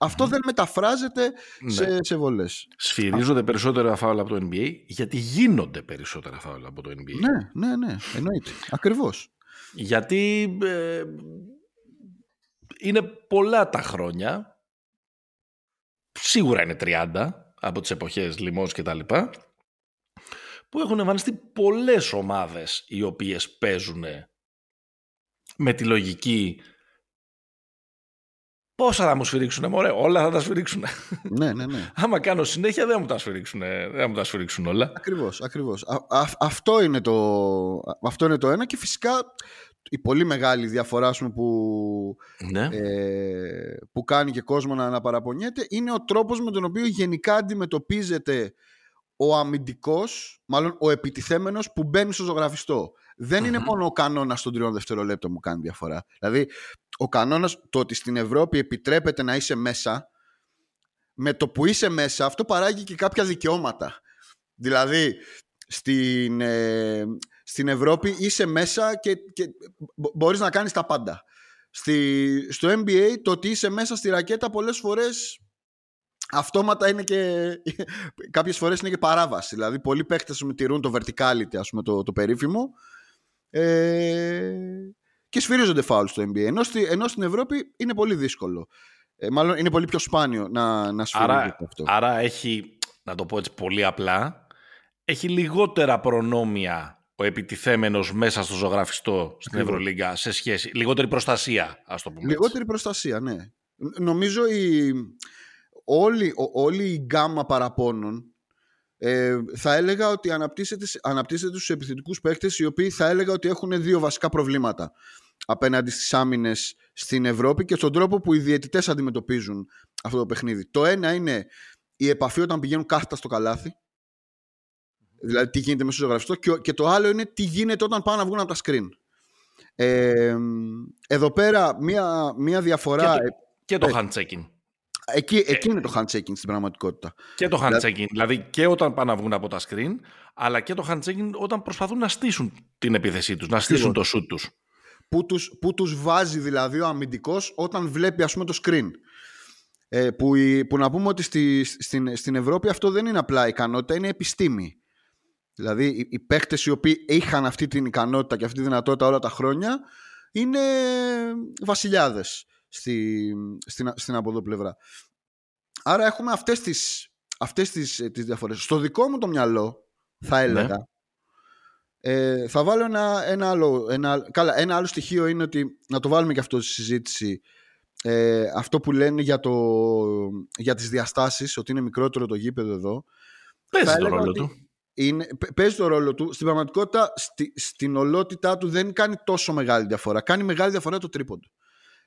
αυτό δεν μεταφράζεται ναι. σε, σε βολές. Σφυρίζονται περισσότερα φάουλα από το NBA γιατί γίνονται περισσότερα φάουλα από το NBA. Ναι, ναι, ναι. Εννοείται. Ακριβώς. Γιατί ε, είναι πολλά τα χρόνια. Σίγουρα είναι 30 από τις εποχές Λιμός και τα λοιπά που έχουν εμφανιστεί πολλές ομάδες οι οποίες παίζουν με τη λογική Πόσα θα μου σφυρίξουν, μωρέ, όλα θα τα σφυρίξουν. Ναι, ναι, ναι. Άμα κάνω συνέχεια δεν μου τα σφυρίξουν, δεν μου τα σφυρίξουν όλα. Ακριβώς, ακριβώς. αυτό, είναι το, αυτό είναι το ένα και φυσικά η πολύ μεγάλη διαφορά που, ναι. ε, που κάνει και κόσμο να, να παραπονιέται είναι ο τρόπος με τον οποίο γενικά αντιμετωπίζεται ο αμυντικός, μάλλον ο επιτιθέμενος που μπαίνει στο ζωγραφιστό. Δεν είναι μόνο ο κανόνας των τριών δευτερολέπτων που κάνει διαφορά. Δηλαδή, ο κανόνας, το ότι στην Ευρώπη επιτρέπεται να είσαι μέσα, με το που είσαι μέσα, αυτό παράγει και κάποια δικαιώματα. Δηλαδή, στην, ε, στην Ευρώπη είσαι μέσα και, και μπορείς να κάνεις τα πάντα. Στη, στο NBA το ότι είσαι μέσα στη ρακέτα πολλές φορές αυτόματα είναι και κάποιες φορές είναι και παράβαση. Δηλαδή πολλοί παίχτες μου τηρούν το verticality ας πούμε το, το περίφημο ε, και σφυρίζονται φάουλ στο NBA. Ενώ, στη, ενώ στην Ευρώπη είναι πολύ δύσκολο. Ε, μάλλον είναι πολύ πιο σπάνιο να, να σφυρίζεται άρα, αυτό. Άρα έχει, να το πω έτσι πολύ απλά, έχει λιγότερα προνόμια ο επιτιθέμενος μέσα στο ζωγραφιστό στην Ευρωλίγκα σε σχέση. Λιγότερη προστασία, ας το πούμε. Λιγότερη προστασία, ναι. Νομίζω η, όλη, όλη η γκάμα παραπώνων ε, θα έλεγα ότι αναπτύσσεται, αναπτύσσεται στους επιθετικούς παίκτες οι οποίοι θα έλεγα ότι έχουν δύο βασικά προβλήματα απέναντι στις άμυνες στην Ευρώπη και στον τρόπο που οι διαιτητές αντιμετωπίζουν αυτό το παιχνίδι. Το ένα είναι η επαφή όταν πηγαίνουν κάθετα στο καλάθι δηλαδή τι γίνεται μέσα στο ζωγραφιστό και, και το άλλο είναι τι γίνεται όταν πάνε να βγουν από τα screen. Ε, εδώ πέρα μία, μία διαφορά... Και το, και το hand checking. Εκεί, ε, εκεί είναι το handshaking στην πραγματικότητα. Και το handshaking. Δηλαδή, δηλαδή και όταν πάνε να βγουν από τα screen, αλλά και το handshaking όταν προσπαθούν να στήσουν την επίθεσή τους, να στήσουν το shoot τους. Πού τους, που τους βάζει δηλαδή ο αμυντικός όταν βλέπει ας πούμε το screen. Ε, που, που να πούμε ότι στη, στην, στην Ευρώπη αυτό δεν είναι απλά ικανότητα, είναι επιστήμη. Δηλαδή οι, οι παίκτες οι οποίοι είχαν αυτή την ικανότητα και αυτή τη δυνατότητα όλα τα χρόνια είναι βασιλιάδες στη, στην, στην από εδώ πλευρά. Άρα έχουμε αυτές τις, αυτές τις, ε, τις διαφορές. Στο δικό μου το μυαλό θα ναι. Έλεγα ε, θα βάλω ένα, ένα, άλλο, ένα, καλά, ένα άλλο στοιχείο είναι ότι να το βάλουμε και αυτό στη συζήτηση. Ε, αυτό που λένε για, το, για τις διαστάσεις ότι είναι μικρότερο το γήπεδο εδώ παίζει το ρόλο του. είναι, παίζει το ρόλο του. Στην πραγματικότητα στη, στην ολότητά του δεν κάνει τόσο μεγάλη διαφορά. Κάνει μεγάλη διαφορά το τρίποντο.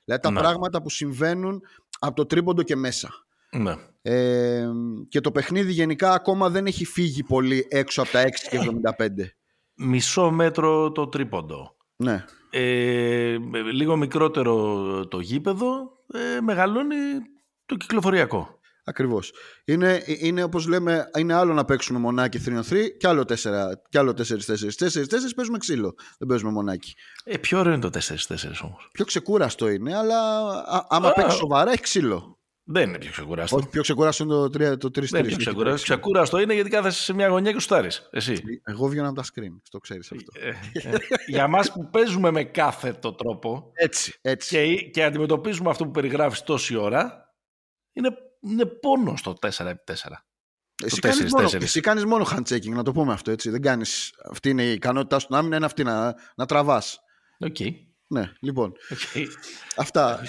Δηλαδή τα ναι. πράγματα που συμβαίνουν από το τρίποντο και μέσα. Ναι. ε, και το παιχνίδι γενικά ακόμα δεν έχει φύγει πολύ έξω από τα 6 και 75 μισό μέτρο το τρίποντο. Ναι. Ε, λίγο μικρότερο το γήπεδο, ε, μεγαλώνει το κυκλοφοριακό. Ακριβώς. Είναι, είναι όπως λέμε, είναι άλλο να παίξουμε μονάκι 3-3 και άλλο 4, και άλλο 4-4. 4-4 παίζουμε ξύλο, δεν παίζουμε μονάκι. Ε, πιο ωραίο είναι το 4-4 όμως. Πιο ξεκούραστο είναι, αλλά α, άμα παίξει σοβαρά έχει ξύλο. Δεν είναι πιο ξεκουράστο. Όχι, πιο ξεκουράστο είναι το 3 το 3 Δεν είναι πιο ξεκουράστο. Ξεκουράστο είναι γιατί κάθεσαι σε μια γωνιά και στάρει. Εσύ. Εγώ βγαίνω από τα screen. Το ξέρεις αυτό. Ε, ε, για εμά που παίζουμε με κάθετο τρόπο έτσι, έτσι. Και, και αντιμετωπίζουμε αυτό που περιγράφεις τόση ώρα, είναι, είναι πόνο στο 4x4. Εσύ κάνεις, μόνο, εσύ κάνεις μόνο hand checking, να το πούμε αυτό έτσι. Δεν κάνεις, αυτή είναι η ικανότητά σου να μην είναι αυτή να, να τραβάς. Okay. Ναι, λοιπόν. Okay. Αυτά.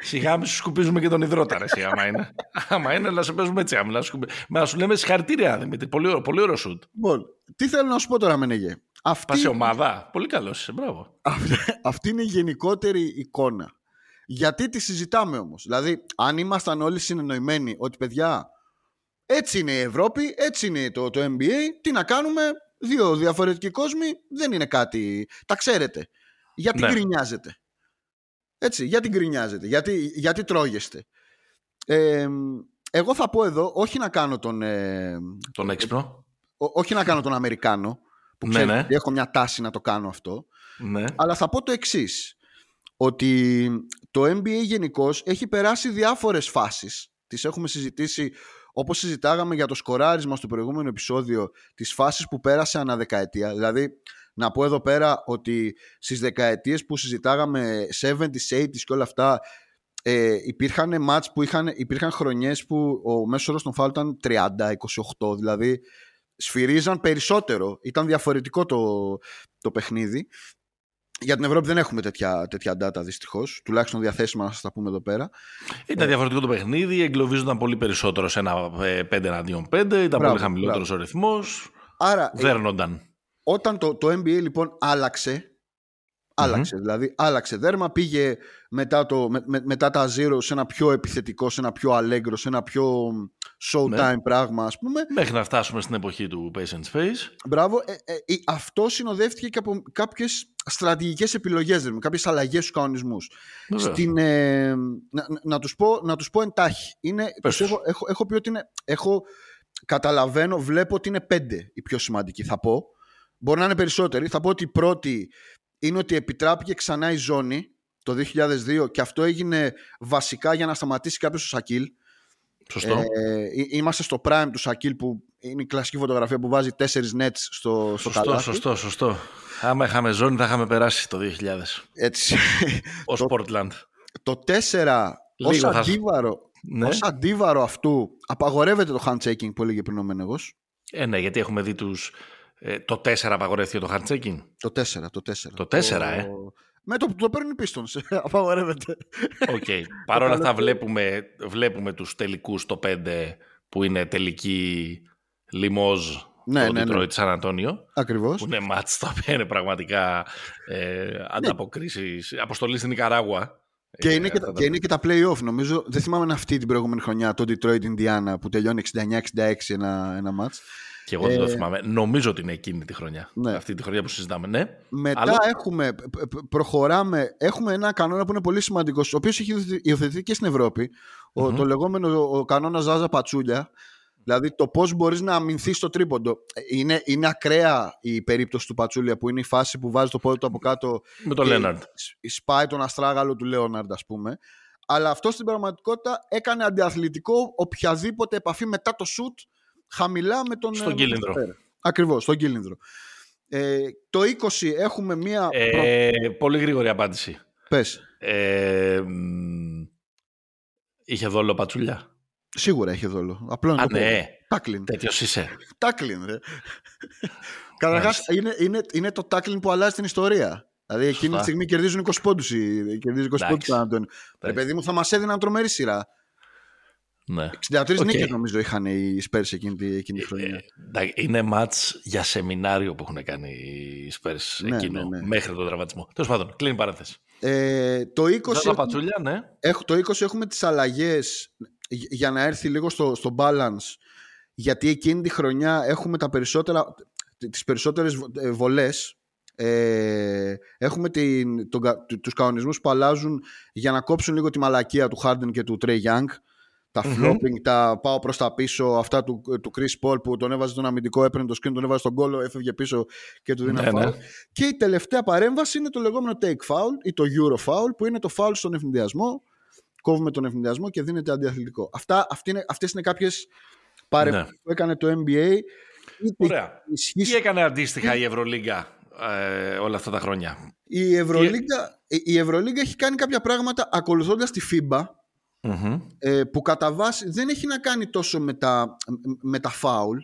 Σιγά μην σου σκουπίζουμε και τον υδρότα, εσύ, άμα είναι. άμα είναι, να σε παίζουμε έτσι άμυνα. Να σου λέμε συγχαρητήρια, Δημήτρη. Πολύ, ωραίο, πολύ ωραίο σουτ. Λοιπόν, τι θέλω να σου πω τώρα, Μενεγέ; Αυτή... σε ομάδα. Πολύ καλός είσαι, μπράβο. Αυτή είναι η γενικότερη εικόνα. Γιατί τη συζητάμε όμως; Δηλαδή, αν ήμασταν όλοι συνεννοημένοι ότι παιδιά, έτσι είναι η Ευρώπη, έτσι είναι το, το NBA, τι να κάνουμε, δύο διαφορετικοί κόσμοι δεν είναι κάτι. Τα ξέρετε. Γιατί ναι. γκρινιάζετε. Έτσι, γιατί γκρινιάζετε, γιατί, γιατί τρώγεστε. Ε, εγώ θα πω εδώ, όχι να κάνω τον... Ε, τον έξυπνο. όχι να κάνω τον Αμερικάνο, που ναι, ναι. έχω μια τάση να το κάνω αυτό, ναι. αλλά θα πω το εξής ότι το NBA γενικώς έχει περάσει διάφορες φάσεις. Τις έχουμε συζητήσει όπως συζητάγαμε για το σκοράρισμα στο προηγούμενο επεισόδιο, τις φάσεις που πέρασε ανά δεκαετία. Δηλαδή, να πω εδώ πέρα ότι στις δεκαετίες που συζητάγαμε 70s, 80s και όλα αυτά ε, υπήρχαν μάτς που είχαν, υπήρχαν χρονιές που ο μέσος όρος των φάουλ ήταν 30, 28 δηλαδή σφυρίζαν περισσότερο ήταν διαφορετικό το, το παιχνίδι για την Ευρώπη δεν έχουμε τέτοια, τέτοια data δυστυχώς. Τουλάχιστον διαθέσιμα να σας τα πούμε εδώ πέρα. Ήταν ε, διαφορετικό το παιχνίδι. Εγκλωβίζονταν πολύ περισσότερο σε ένα 5 ε, εναντίον 5. Ήταν πολύ χαμηλότερος ο ρυθμός. Άρα. Δέρνονταν όταν το, το NBA λοιπόν άλλαξε, άλλαξε δηλαδή, άλλαξε δέρμα, πήγε μετά, το, με, μετά τα zero σε ένα πιο επιθετικό, σε ένα πιο allegro, σε ένα πιο showtime ναι. πράγμα ας πούμε. Μέχρι να φτάσουμε στην εποχή του Pace and Space. Μπράβο. Ε, ε, αυτό συνοδεύτηκε και από κάποιες στρατηγικές επιλογές, δηλαδή, κάποιες αλλαγές στους κανονισμούς. Στην, ε, να, να, τους πω, να τους πω εντάχει. Είναι, πιστεύω, έχω, έχω πει ότι είναι, έχω, καταλαβαίνω, βλέπω ότι είναι πέντε οι πιο σημαντικοί θα πω. Μπορεί να είναι περισσότεροι. Θα πω ότι η πρώτη είναι ότι επιτράπηκε ξανά η ζώνη το 2002 και αυτό έγινε βασικά για να σταματήσει κάποιος ο Σακίλ. Σωστό. Ε, είμαστε στο prime του Σακίλ που είναι η κλασική φωτογραφία που βάζει τέσσερις nets στο, στο σωστό, καλάθι. Σωστό, σωστό. Άμα είχαμε ζώνη θα είχαμε περάσει το 2000. Έτσι. Ως Portland. Το 4 ως αντίβαρο, ναι. ως αντίβαρο αυτού απαγορεύεται το hand-checking που έλεγε πριν ο Μενεγός. Ε, ναι, γιατί έχουμε δει τους ε, το 4 απαγορεύτηκε το hand-checking. Το 4, το 4. Το 4, ε; Με το που το παίρνουν οι Pistons, απαγορεύεται. OK. Okay. Παρ' όλα αυτά βλέπουμε, βλέπουμε τους τελικούς το 5 που είναι τελικοί Λιμόζ ναι, το ναι, ναι. Detroit San Antonio. Ακριβώς. Που είναι μάτς τα οποία είναι πραγματικά ε, ναι. ανταποκρίσεις. Αποστολής στην Ικαράγουα. Και, είναι, και, τα, και είναι και τα play-off νομίζω. Δεν θυμάμαι αν αυτή την προηγούμενη χρονιά το Detroit Indiana που τελειώνει 69-66 ένα, ένα μάτς. Και εγώ δεν το ε, θυμάμαι. Νομίζω ότι είναι εκείνη τη χρονιά. Ναι. Αυτή τη χρονιά που συζητάμε, ναι. Μετά έχουμε, προχωράμε, έχουμε ένα κανόνα που είναι πολύ σημαντικό, ο οποίος έχει υιοθετηθεί και στην Ευρώπη. Ο, το λεγόμενο ο κανόνας Ζάζα Πατσούλια. Δηλαδή το πώς μπορείς να αμυνθείς στο τρίποντο. Είναι, είναι ακραία η περίπτωση του Πατσούλια που είναι η φάση που βάζει το πόδι του από κάτω. Με τον Λέοναρντ. Σπάει τον αστράγαλο του Λέοναρντ, ας πούμε. αλλά αυτό στην πραγματικότητα έκανε αντιαθλητικό οποιαδήποτε επαφή μετά το σουτ χαμηλά με τον. Στον κύλινδρο. Ακριβώς, στον κύλινδρο. Ε, το 20 έχουμε μία. Ε, Πολύ γρήγορη απάντηση. Πες. Ε, είχε δόλο πατσούλια. Σίγουρα είχε δόλο. Απλό Α, ναι. Τάκλιν. Τέτοιος είσαι. Τάκλιν, ρε. Καταρχάς, είναι, είναι, είναι το τάκλιν που αλλάζει την ιστορία. Δηλαδή εκείνη τη στιγμή κερδίζουν 20 πόντους. Κερδίζει 20 πόντους. Ρε παιδί μου, θα μας έδιναν τρομερή σειρά. Ναι. 63 okay. νίκε νομίζω είχαν οι Spurs εκείνη, εκείνη τη χρονιά. Ε, είναι μάτς για σεμινάριο που έχουν κάνει οι Spurs ναι, εκείνο, ναι, ναι. μέχρι τον τραυματισμό. Τέλος πάντων, κλείνει παρένθεση. Ε, το 20, έχουμε, πατσούλια, ναι. Έχω, το 20 έχουμε τις αλλαγές για να έρθει λίγο στο, στο balance γιατί εκείνη τη χρονιά έχουμε τα περισσότερα, τις περισσότερες ε, βολές ε, έχουμε την, τον, τους κανονισμούς που αλλάζουν για να κόψουν λίγο τη μαλακία του Harden και του Trey Young τα mm flopping, τα πάω προς τα πίσω αυτά του, του Chris Paul που τον έβαζε τον αμυντικό έπαιρνε το screen, τον έβαζε στον κόλλο έφευγε πίσω και του δίνει ναι, ναι. και η τελευταία παρέμβαση είναι το λεγόμενο take foul ή το euro foul που είναι το foul στον ευνηδιασμό κόβουμε τον ευνηδιασμό και δίνεται αντιαθλητικό Αυτά, είναι, αυτές είναι κάποιες παρεμβάσεις ναι. που έκανε το NBA Ωραία. Τι έκανε αντίστοιχα η Ευρωλίγκα ε, όλα αυτά τα χρόνια; Η Ευρωλίγκα, η Ευρωλίγκα έχει κάνει κάποια πράγματα ακολουθώντας τη FIBA ε, που κατά βάση δεν έχει να κάνει τόσο με τα, με τα foul.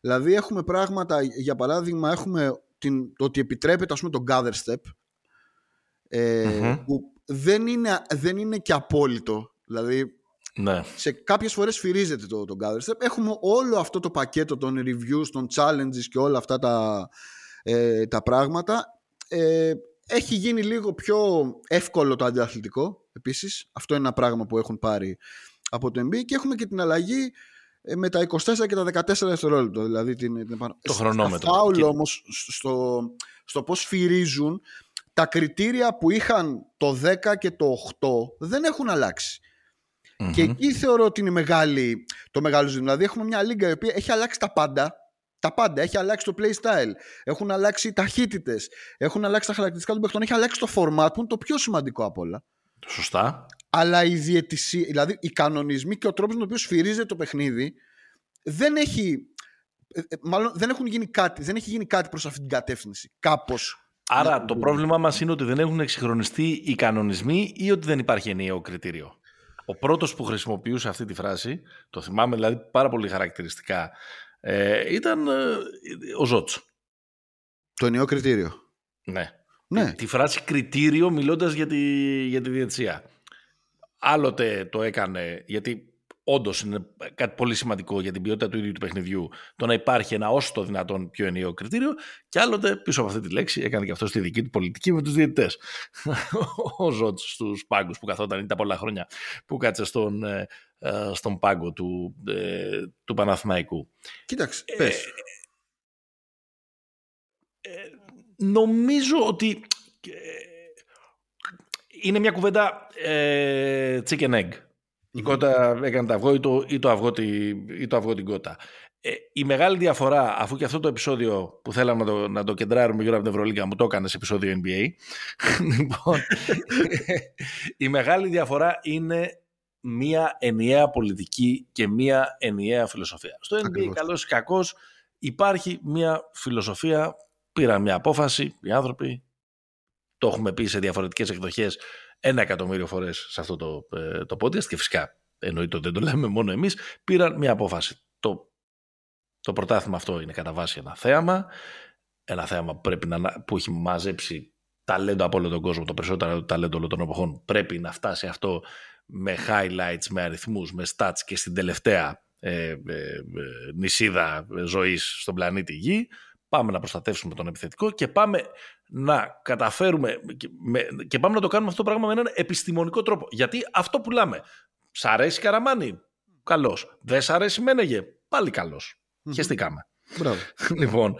Δηλαδή έχουμε πράγματα, για παράδειγμα έχουμε την, το ότι επιτρέπεται ας πούμε το gather step ε, που δεν είναι, δεν είναι και απόλυτο. Δηλαδή ναι. σε κάποιες φορές σφυρίζεται το, το gather step. Έχουμε όλο αυτό το πακέτο των reviews, των challenges και όλα αυτά τα, ε, τα πράγματα. Ε, έχει γίνει λίγο πιο εύκολο το αντιαθλητικό επίσης. Αυτό είναι ένα πράγμα που έχουν πάρει από το NBA και έχουμε και την αλλαγή ε, με τα 24 και τα 14 δευτερόλεπτα. Δηλαδή την, την Το χρονόμετρο. Φάουλ και... όμως στο, στο πώς φυρίζουν τα κριτήρια που είχαν το 10 και το 8 δεν έχουν Και εκεί θεωρώ ότι είναι μεγάλη, το μεγάλο ζήτημα. Δηλαδή έχουμε μια λίγα η οποία έχει αλλάξει τα πάντα τα πάντα. Έχει αλλάξει το playstyle. Έχουν αλλάξει οι ταχύτητες. Έχουν αλλάξει τα χαρακτηριστικά των παιχτών. Έχει αλλάξει το format που είναι το πιο σημαντικό από όλα. Σωστά. Αλλά η διαιτησία, δηλαδή οι κανονισμοί και ο τρόπος με τον οποίο σφυρίζεται το παιχνίδι δεν έχει. Ε, ε, μάλλον δεν, έχουν γίνει κάτι, δεν έχει γίνει κάτι προς αυτή την κατεύθυνση. Κάπως. Άρα το πρόβλημά μας είναι ότι δεν έχουν εξυγχρονιστεί οι κανονισμοί ή ότι δεν υπάρχει ενιαίο κριτήριο. Ο πρώτος που χρησιμοποιούσε αυτή τη φράση, το θυμάμαι δηλαδή πάρα πολύ χαρακτηριστικά ε, ήταν ε, ο Ζότσο. Το ενιαίο κριτήριο. Ναι. Ναι. Τη, φράση κριτήριο μιλώντας για τη, για τη διετησία. Άλλοτε το έκανε, γιατί όντως είναι κάτι πολύ σημαντικό για την ποιότητα του ίδιου του παιχνιδιού, το να υπάρχει ένα όσο το δυνατόν πιο ενιαίο κριτήριο, και άλλοτε πίσω από αυτή τη λέξη έκανε και αυτό στη δική του πολιτική με τους διαιτητές. Ο Ζότ στους πάγκους που καθόταν ήταν πολλά χρόνια που κάτσε στον, ε, ε, στον πάγκο του, ε, του Παναθηναϊκού. Κοίταξε, πες. Νομίζω ότι είναι μια κουβέντα chicken egg. Η κότα έκανε το αυγό ή το, ή το, αυγό, ή το αυγό την κότα. Ε, η μεγάλη διαφορά, αφού και αυτό το επεισόδιο που θέλαμε να το, να το κεντράρουμε γύρω από την Ευρωλίγα μου το έκανες σε επεισόδιο NBA. λοιπόν, η μεγάλη διαφορά είναι μία ενιαία πολιτική και μία ενιαία φιλοσοφία. Στο NBA, καλός ή κακός, υπάρχει μία φιλοσοφία. Πήραν μια απόφαση οι άνθρωποι. Το έχουμε πει σε διαφορετικές εκδοχές ένα εκατομμύριο φορές σε αυτό το, ε, το podcast και φυσικά εννοείται ότι δεν το λέμε μόνο εμείς, πήραν μια απόφαση. Το, το πρωτάθλημα αυτό είναι κατά βάση ένα θέαμα, ένα θέαμα που, πρέπει να, που έχει μαζέψει ταλέντο από όλο τον κόσμο, το περισσότερο ταλέντο όλων των εποχών, πρέπει να φτάσει αυτό με highlights, με αριθμούς, με stats και στην τελευταία ε, ε, ε νησίδα ζωής στον πλανήτη Γη πάμε να προστατεύσουμε τον επιθετικό και πάμε να καταφέρουμε και πάμε να το κάνουμε αυτό το πράγμα με έναν επιστημονικό τρόπο. Γιατί αυτό πουλάμε. Σ' αρέσει Καραμάνι, καλώς. Δεν σ' αρέσει Μένεγε, πάλι καλώς. Mm-hmm. Χεστήκαμε. Μπράβο. λοιπόν,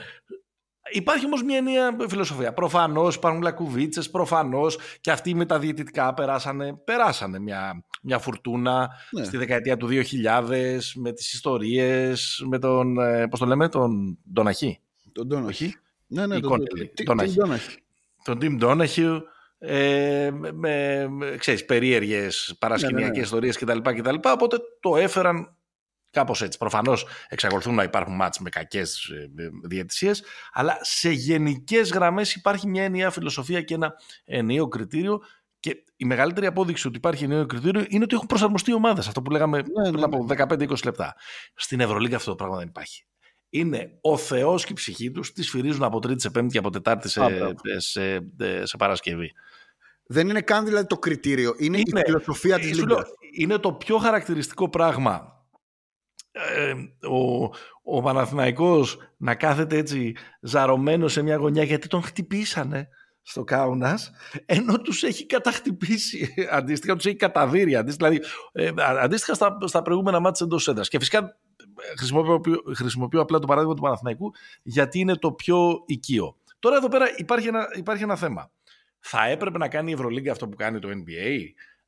Υπάρχει όμως μια ενιαία φιλοσοφία. Προφανώς υπάρχουν λακκουβίτσες, προφανώς και αυτοί με τα διαιτητικά περάσανε, περάσανε μια, μια φουρτούνα ναι. στη δεκαετία του 2000 με τις ιστορίες, με τον. Ε, Πώς το λέμε, τον Ντοναχή. Τον Ντόναχι. Ναι, ναι, τον, τον, τον, τον Tim Donahue, ε, με, με ξέρεις, περίεργες παρασκηνιακές ναι, ναι, ιστορίες κτλ, κτλ. Οπότε το έφεραν κάπως έτσι. Προφανώς εξακολουθούν να υπάρχουν μάτς με κακές ε, διαιτησίες, αλλά σε γενικές γραμμές υπάρχει μια ενιαία φιλοσοφία και ένα ενιαίο κριτήριο. Και η μεγαλύτερη απόδειξη ότι υπάρχει ενιαίο κριτήριο είναι ότι έχουν προσαρμοστεί οι ομάδες. Αυτό που λέγαμε ναι, πριν από 15-20 λεπτά. Στην Ευρωλίγκα αυτό το πράγμα δεν υπάρχει είναι ο Θεός και η ψυχή τους, τη σφυρίζουν από Τρίτη σε Πέμπτη και από Τετάρτη σε, σε, σε, Παρασκευή. Δεν είναι καν δηλαδή το κριτήριο, είναι, είναι η φιλοσοφία της Λίγκας. Είναι το πιο χαρακτηριστικό πράγμα. Ε, ο, ο Παναθηναϊκός να κάθεται έτσι ζαρωμένος σε μια γωνιά γιατί τον χτυπήσανε στο Κάουνας ενώ τους έχει καταχτυπήσει αντίστοιχα τους έχει καταδύρει αντίστοιχα, δηλαδή, ε, αντίστοιχα στα, στα προηγούμενα μάτια εντός έδρας και φυσικά χρησιμοποιώ, χρησιμοποιώ απλά το παράδειγμα του Παναθηναϊκού γιατί είναι το πιο οικείο. Τώρα εδώ πέρα υπάρχει ένα, υπάρχει ένα θέμα. Θα έπρεπε να κάνει η Ευρωλίγκα αυτό που κάνει το NBA,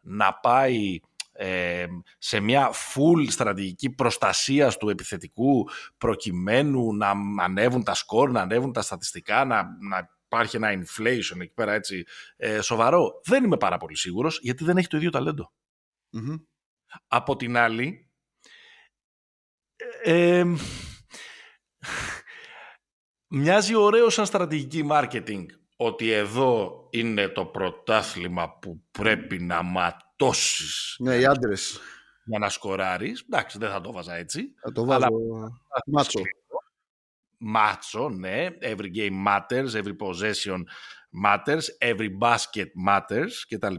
να πάει ε, σε μια full στρατηγική προστασίας του επιθετικού προκειμένου να ανέβουν τα σκορ, να ανέβουν τα στατιστικά, να, να υπάρχει ένα inflation εκεί πέρα έτσι ε, σοβαρό; Δεν είμαι πάρα πολύ σίγουρος γιατί δεν έχει το ίδιο Από την άλλη, μοιάζει ωραίο σαν στρατηγική marketing ότι εδώ είναι το πρωτάθλημα που πρέπει να ματώσεις. Ναι, οι άντρες. Για να σκοράρεις. Εντάξει, δεν θα το βάζα έτσι. Θα το βάζω μάτσο. Μάτσο, ναι. Every game matters, every possession matters, every basket matters κτλ.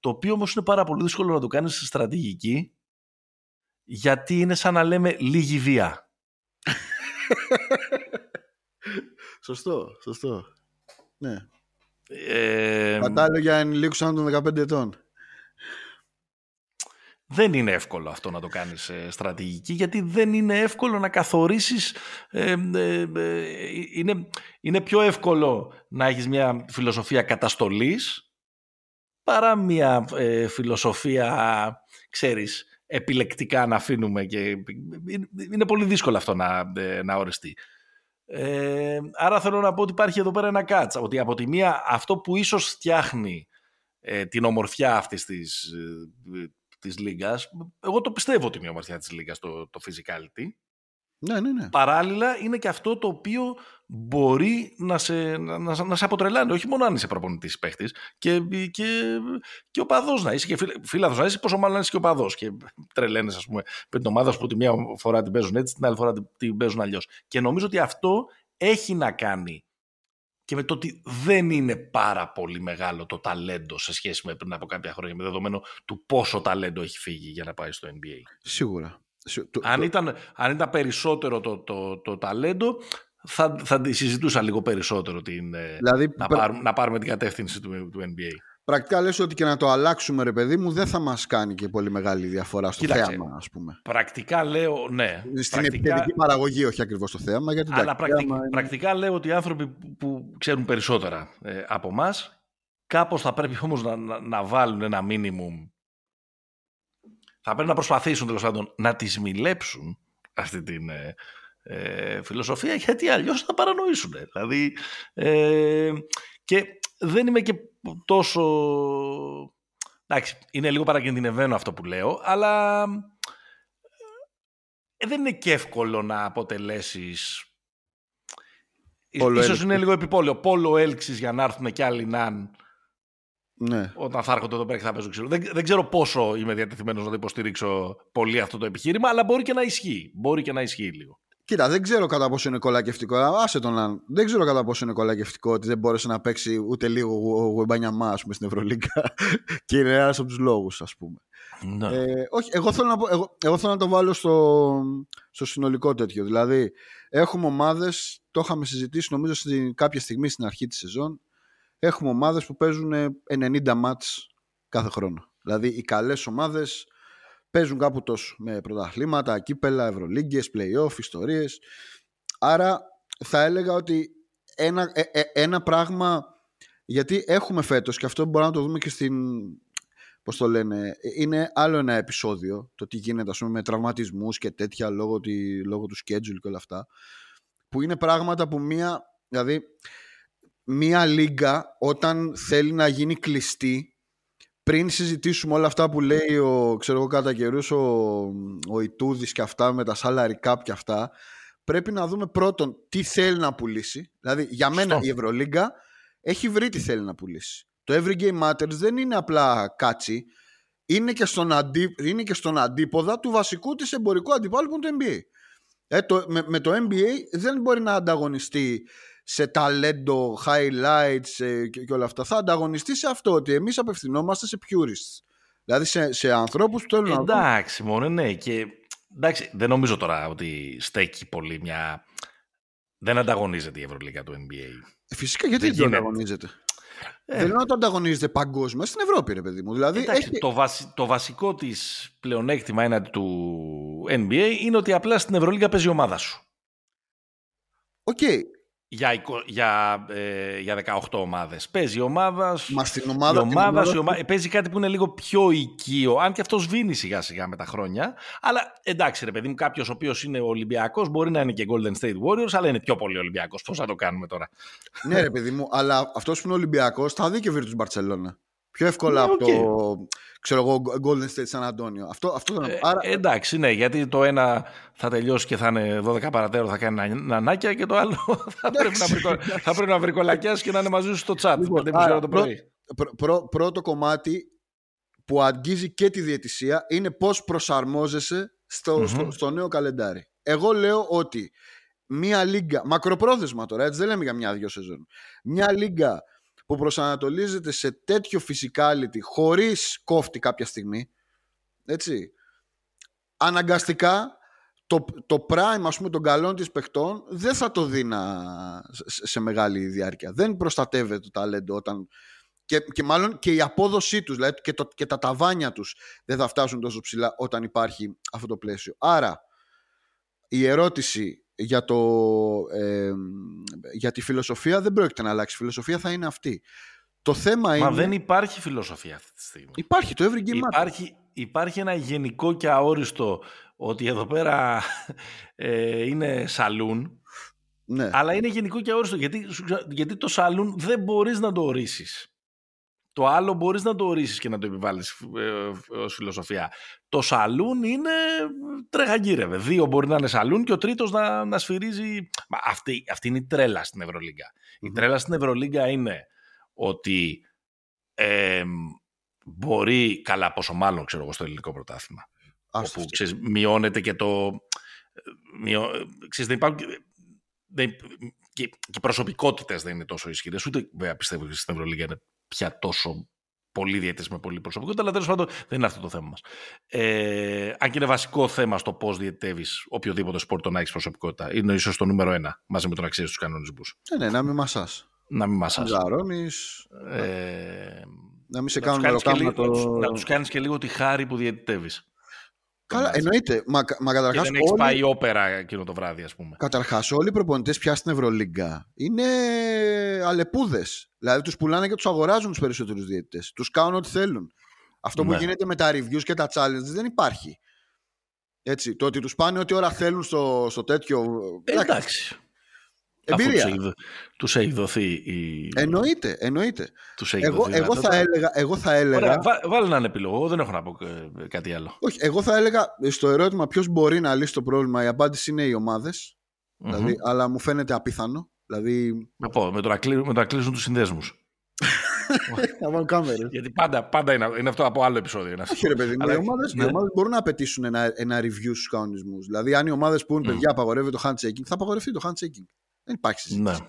Το οποίο όμως είναι πάρα πολύ δύσκολο να το κάνεις στη στρατηγική γιατί είναι σαν να λέμε λίγη βία. σωστό, σωστό. Ναι. Ε, Κατάλληλο για ενηλίκους άνω των 15 ετών. Δεν είναι εύκολο αυτό να το κάνεις ε, στρατηγική γιατί δεν είναι εύκολο να καθορίσεις ε, ε, είναι, είναι πιο εύκολο να έχεις μια φιλοσοφία καταστολής παρά μια φιλοσοφία ξέρεις επιλεκτικά να αφήνουμε και είναι πολύ δύσκολο αυτό να, ε, να οριστεί. Ε, άρα θέλω να πω ότι υπάρχει εδώ πέρα ένα κάτσα, ότι από τη μία αυτό που ίσως φτιάχνει ε, την ομορφιά αυτής της, ε, της λίγας, εγώ το πιστεύω ότι είναι η ομορφιά της λίγας το, το physicality, ναι, ναι, ναι. Παράλληλα είναι και αυτό το οποίο μπορεί να σε, να, να, σε αποτρελάνει. Όχι μόνο αν είσαι προπονητής παίχτης και, και, και ο παδό να είσαι και φίλαθο να είσαι, πόσο μάλλον να είσαι και ο παδό. Και τρελαίνε, ας πούμε, με την ομάδα που τη μία φορά την παίζουν έτσι, την άλλη φορά την παίζουν αλλιώς. Και νομίζω ότι αυτό έχει να κάνει και με το ότι δεν είναι πάρα πολύ μεγάλο το ταλέντο σε σχέση με πριν από κάποια χρόνια, με δεδομένο του πόσο ταλέντο έχει φύγει για να πάει στο NBA. Σίγουρα. Αν ήταν, αν ήταν περισσότερο το, το, το ταλέντο, θα, θα συζητούσα λίγο περισσότερο την, ε, δηλαδή, να, πάρουμε, να πάρουμε την κατεύθυνση του, του NBA. Πρακτικά λες ότι και να το αλλάξουμε ρε παιδί μου δεν θα μας κάνει και πολύ μεγάλη διαφορά στο Κοίταξε, θέαμα ας πούμε. Πρακτικά λέω ναι. Στην πρακτικά... παραγωγή όχι ακριβώς το θέαμα. Γιατί Αλλά πρακτικά, πρακτικά λέω ότι οι άνθρωποι που ξέρουν περισσότερα ε, από εμάς, κάπως θα πρέπει όμως να, να, να βάλουν ένα μίνιμουμ θα πρέπει να προσπαθήσουν τέλος πάντων να τη μιλέψουν αυτή την ε, ε, φιλοσοφία γιατί αλλιώς θα παρανοήσουν. Δηλαδή, ε, και δεν είμαι και τόσο... Εντάξει, είναι λίγο παρακινδυνευμένο αυτό που λέω, αλλά ε, δεν είναι και εύκολο να αποτελέσεις... Πόλο Ίσως είναι λίγο επιπόλαιο. Πόλο έλξης για να έρθουν και άλλοι να ναι. Όταν θα έρχονται εδώ πέρα και θα παίζω ξύλο. Δεν, δεν ξέρω πόσο είμαι διατεθειμένος να το υποστηρίξω πολύ αυτό το επιχείρημα, αλλά μπορεί και να ισχύει. Μπορεί και να ισχύει λίγο. Κοίτα, δεν ξέρω κατά πόσο είναι κολακευτικό. Άσε τον αν. Δεν ξέρω κατά πόσο είναι κολακευτικό ότι δεν μπόρεσε να παίξει ούτε λίγο ο Γουεμπάνια πούμε, στην Ευρωλίγκα. και είναι ένας από τους λόγους, ας πούμε. Ναι. Ε, όχι, εγώ θέλω, να πω, εγώ, εγώ θέλω να το βάλω στο, στο συνολικό τέτοιο. Δηλαδή, έχουμε ομάδες, το είχαμε συζητήσει νομίζω στην, κάποια στιγμή στην αρχή της σεζόν, έχουμε ομάδες που παίζουν 90 μάτς κάθε χρόνο. Δηλαδή οι καλές ομάδες παίζουν κάπου τόσο με πρωταθλήματα, κύπελα, ευρωλίγκες, play-off, ιστορίες. Άρα θα έλεγα ότι ένα, ε, ε, ένα πράγμα, γιατί έχουμε φέτος και αυτό μπορούμε να το δούμε και στην, πώς το λένε, είναι άλλο ένα επεισόδιο, το τι γίνεται ας πούμε, με τραυματισμούς και τέτοια λόγω, τη, λόγω του schedule και όλα αυτά, που είναι πράγματα που μία, δηλαδή μία λίγκα όταν θέλει να γίνει κλειστή πριν συζητήσουμε όλα αυτά που λέει ο, ξέρω εγώ κατά καιρούς, ο, ο Ιτούδης και αυτά με τα salary cap και αυτά πρέπει να δούμε πρώτον τι θέλει να πουλήσει. Δηλαδή για μένα η Ευρωλίγκα έχει βρει τι θέλει να πουλήσει. Το Every Game Matters δεν είναι απλά κάτσι είναι και στον, αντί, είναι και στον αντίποδα του βασικού της εμπορικού αντιπάλου που είναι το NBA ε, το, με, με το NBA δεν μπορεί να ανταγωνιστεί σε ταλέντο, highlights ε, και, και, όλα αυτά. Θα ανταγωνιστεί σε αυτό ότι εμείς απευθυνόμαστε σε purists. Δηλαδή σε, σε ανθρώπους που θέλουν εντάξει, να Εντάξει, μόνο ναι. Και, εντάξει, δεν νομίζω τώρα ότι στέκει πολύ μια... Δεν ανταγωνίζεται η Ευρωλίγα του NBA. Ε, φυσικά γιατί δεν, δεν ανταγωνίζεται; Ε. Δεν λέω να το ανταγωνίζεται παγκόσμια στην Ευρώπη, ρε παιδί μου. Δηλαδή, Εντάξει, έχει... το, βασι... το βασικό της πλεονέκτημα έναντι του NBA είναι ότι απλά στην Ευρωλίγα παίζει η ομάδα σου. OK. Okay για, για, ε, για 18 ομάδες. Παίζει η ομάδας Μα στην ομάδα, η ομάδα, η ομάδα... παίζει κάτι που είναι λίγο πιο οικείο, αν και αυτός σβήνει σιγά σιγά με τα χρόνια. Αλλά εντάξει ρε παιδί μου, κάποιος ο οποίος είναι Ολυμπιακός μπορεί να είναι και Golden State Warriors, αλλά είναι πιο πολύ Ολυμπιακός. Πώς θα το κάνουμε τώρα; ναι ρε παιδί μου, αλλά αυτός που είναι Ολυμπιακός θα δει και Virtus Barcelona. Πιο εύκολα ναι, από το ξέρω εγώ, Golden State San Antonio. Αυτό, αυτό ε, Άρα... Εντάξει, ναι, γιατί το ένα θα τελειώσει και θα είναι 12 παρατέρω, θα κάνει νανάκια και το άλλο θα, πρέπει να βρει, θα πρέπει να βρει κολακιάς και να είναι μαζί σου στο chat. Λοιπόν, άρα, το πρωί. Πρω, πρω, πρώτο κομμάτι που αγγίζει και τη διαιτησία είναι πώς προσαρμόζεσαι στο, mm-hmm. στο, στο νέο καλεντάρι. Εγώ λέω ότι μία λίγκα, μακροπρόθεσμα τώρα, έτσι δεν λέμε για μια-δυο σεζόν, μια λίγκα που προσανατολίζεται σε τέτοιο physicality χωρίς κόφτη κάποια στιγμή έτσι αναγκαστικά το, το prime ας πούμε των καλών της παιχτών δεν θα το δει σε, μεγάλη διάρκεια. Δεν προστατεύεται το ταλέντο όταν και, και μάλλον και η απόδοσή τους δηλαδή και, το, και τα ταβάνια τους δεν θα φτάσουν τόσο ψηλά όταν υπάρχει αυτό το πλαίσιο. Άρα η ερώτηση για, το, ε, για τη φιλοσοφία δεν πρόκειται να αλλάξει. Η φιλοσοφία θα είναι αυτή. Το θέμα Μα είναι... δεν υπάρχει φιλοσοφία αυτή τη στιγμή. Υπάρχει το every game υπάρχει, υπάρχει ένα γενικό και αόριστο ότι εδώ πέρα ε, είναι σαλούν. Ναι. Αλλά είναι γενικό και αόριστο γιατί, γιατί το σαλούν δεν μπορείς να το ορίσεις. Το άλλο μπορείς να το ορίσεις και να το επιβάλλεις ε, ως φιλοσοφία. Το σαλούν είναι τρεχαγκύρευε. Δύο μπορεί να είναι σαλούν και ο τρίτος να, να σφυρίζει... αυτή, αυτή είναι η τρέλα στην ευρωλιγκα Η τρέλα στην Ευρωλίγκα είναι ότι ε, μπορεί, καλά πόσο μάλλον ξέρω εγώ στο ελληνικό πρωτάθλημα, όπου ξέρεις, μειώνεται και το... Μειώ, ξέρεις, δεν υπάρχουν, δεν, και, και οι προσωπικότητες δεν είναι τόσο ισχυρές, ούτε βέβαια πιστεύω ότι στην Ευρωλίγκα είναι πια τόσο πολύ διαιτητές με πολύ προσωπικότητα, αλλά τέλος πάντων δεν είναι αυτό το θέμα μας. Ε, αν και είναι βασικό θέμα στο πώς διαιτεύει οποιοδήποτε σπορ να έχεις προσωπικότητα. Είναι ίσως το νούμερο ένα μαζί με τον αξία στου κανονισμούς. Ναι, ναι, να μην μασάς. Να μην μασάς. Να Ε, να μην σε κάνουν να, το... να τους κάνεις και λίγο τη χάρη που διαιτητεύεις. Καλά, εννοείται. Μα, μα καταρχάς, και δεν έχεις όλοι... πάει όπερα εκείνο το βράδυ, ας πούμε. Καταρχάς, όλοι οι προπονητές πια στην Ευρωλίγκα είναι αλεπούδες. Δηλαδή, τους πουλάνε και τους αγοράζουν τους περισσότερους διαιτητές. Τους κάνουν ό,τι θέλουν. Αυτό ναι. που γίνεται με τα reviews και τα challenges δεν υπάρχει. Έτσι, το ότι τους πάνε ό,τι ώρα θέλουν στο, στο τέτοιο. Ε, εντάξει. Εμπειρία. Τους έχει δοθεί η... Εννοείται, εννοείται. Τους έχει εγώ, δοθεί εγώ, θα έλεγα, εγώ θα έλεγα... Ωραία, βά, βάλε έναν επιλογό, δεν έχω να πω ε, κάτι άλλο. Όχι, εγώ θα έλεγα στο ερώτημα ποιος μπορεί να λύσει το πρόβλημα, η απάντηση είναι οι ομαδες δηλαδή, αλλά μου φαίνεται απίθανο. Δηλαδή... Να πω, με το να, κλείσουν, με το να κλείσουν τους συνδέσμους. Να βάλουν κάμερες. Γιατί πάντα, πάντα είναι, είναι, αυτό από άλλο επεισόδιο. Είναι Όχι, ρε παιδί μου. Οι ομάδε ναι. μπορούν να απαιτήσουν ένα, ένα review στους κανονισμούς. Δηλαδή, αν οι ομάδες πούν, mm. παιδιά, απαγορεύεται το handshaking, θα απαγορευτεί το handshaking. Δεν υπάρχει συζήτηση. Ναι.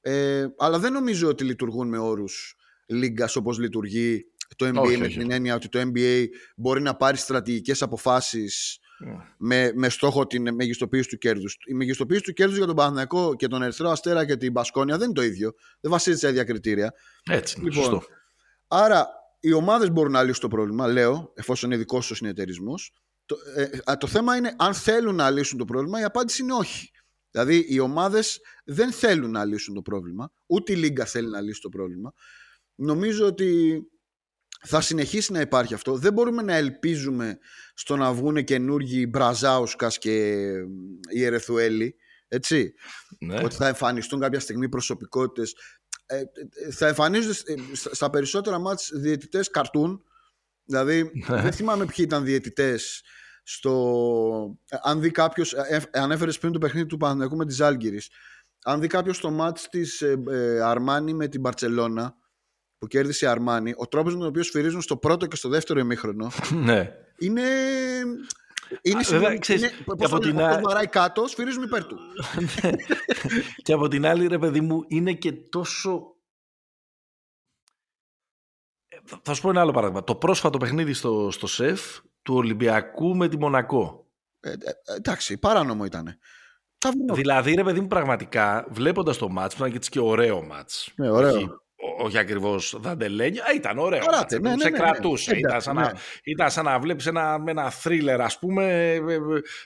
Ε, αλλά δεν νομίζω ότι λειτουργούν με όρους λίγκας όπως λειτουργεί το NBA όχι, με όχι. την έννοια ότι το NBA μπορεί να πάρει στρατηγικές αποφάσεις ναι. με, με στόχο την μεγιστοποίηση του κέρδους. Η μεγιστοποίηση του κέρδους για τον Παναθηναϊκό και τον Ερυθρό Αστέρα και την Μπασκόνια δεν είναι το ίδιο. Δεν βασίζεται σε ίδια κριτήρια. Έτσι, λοιπόν, σωστό. Άρα οι ομάδες μπορούν να λύσουν το πρόβλημα, λέω, εφόσον είναι δικός ο συνεταιρισμό. Το, ε, το θέμα είναι αν θέλουν να λύσουν το πρόβλημα, η απάντηση είναι όχι. Δηλαδή οι ομάδες δεν θέλουν να λύσουν το πρόβλημα, ούτε η Λίγκα θέλει να λύσει το πρόβλημα. Νομίζω ότι θα συνεχίσει να υπάρχει αυτό. Δεν μπορούμε να ελπίζουμε στο να βγουν καινούργιοι Μπραζάουσκας και οι Ερεθουέλη, έτσι. Ναι. Ότι θα εμφανιστούν κάποια στιγμή προσωπικότητες. ε, θα εμφανίζονται στα περισσότερα μάτς διαιτητές καρτούν. Δηλαδή, ναι. δεν θυμάμαι ποιοι ήταν διαιτητές στο... Αν δει κάποιος, ανέφερε πριν το παιχνίδι του Παναθηναϊκού με τη Ζάλγκυρη. Αν δει κάποιος το μάτς της Αρμάνι με την Μπαρσελόνα που κέρδισε η Αρμάνι, ο τρόπος με τον οποίο σφυρίζουν στο πρώτο και στο δεύτερο ημίχρονο ναι. είναι είναι Βέβαια, ξέρεις, είναι, και από την άλλη... βαράει κάτω, σφυρίζουμε υπέρ του. και από την άλλη, ρε παιδί μου, είναι και τόσο... Θα σου πω ένα άλλο παράδειγμα. Το πρόσφατο παιχνίδι στο, στο ΣΕΦ του Ολυμπιακού με τη Μονακό. Ε, ε, εντάξει, παράνομο ήταν. Δηλαδή, ρε παιδί μου, πραγματικά, βλέποντας το μάτς, που ήταν και ωραίο μάτς. Ναι, ωραίο όχι ακριβώς δαντελένιο. ήταν ωραίο. Καράτε, ναι, ναι, σε ναι, κρατούσε. Ναι, ήταν, σαν να, ήταν σαν να βλέπεις ένα, ένα θρίλερ, ας πούμε,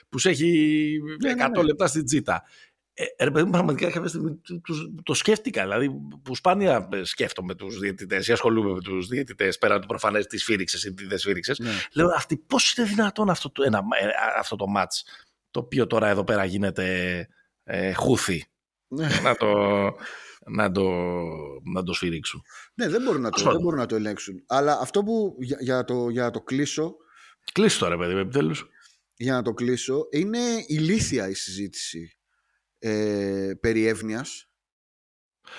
που σε έχει 100 λεπτά στην τσίτα. Ε, ρε παιδί μου, πραγματικά κάποια στιγμή το σκέφτηκα. Δηλαδή, που σπάνια σκέφτομαι τους διαιτητές ή ασχολούμαι με τους διαιτητές πέρα του προφανές της σφύριξε ή της δεν σφύριξε. Ναι. Λέω, αυτή πώς είναι δυνατόν αυτό το, ένα, αυτό το match το οποίο τώρα εδώ πέρα γίνεται ε, χούθι. να το να το, να το σφυρίξουν. Ναι, δεν μπορούν να το, δεν μπορούν να το ελέγξουν. Αλλά αυτό που για, για, το, για το κλείσω. Κλείσω τώρα, παιδί, επιτέλους. Για να το κλείσω, είναι ηλίθια η συζήτηση ε, περί εύνοιας.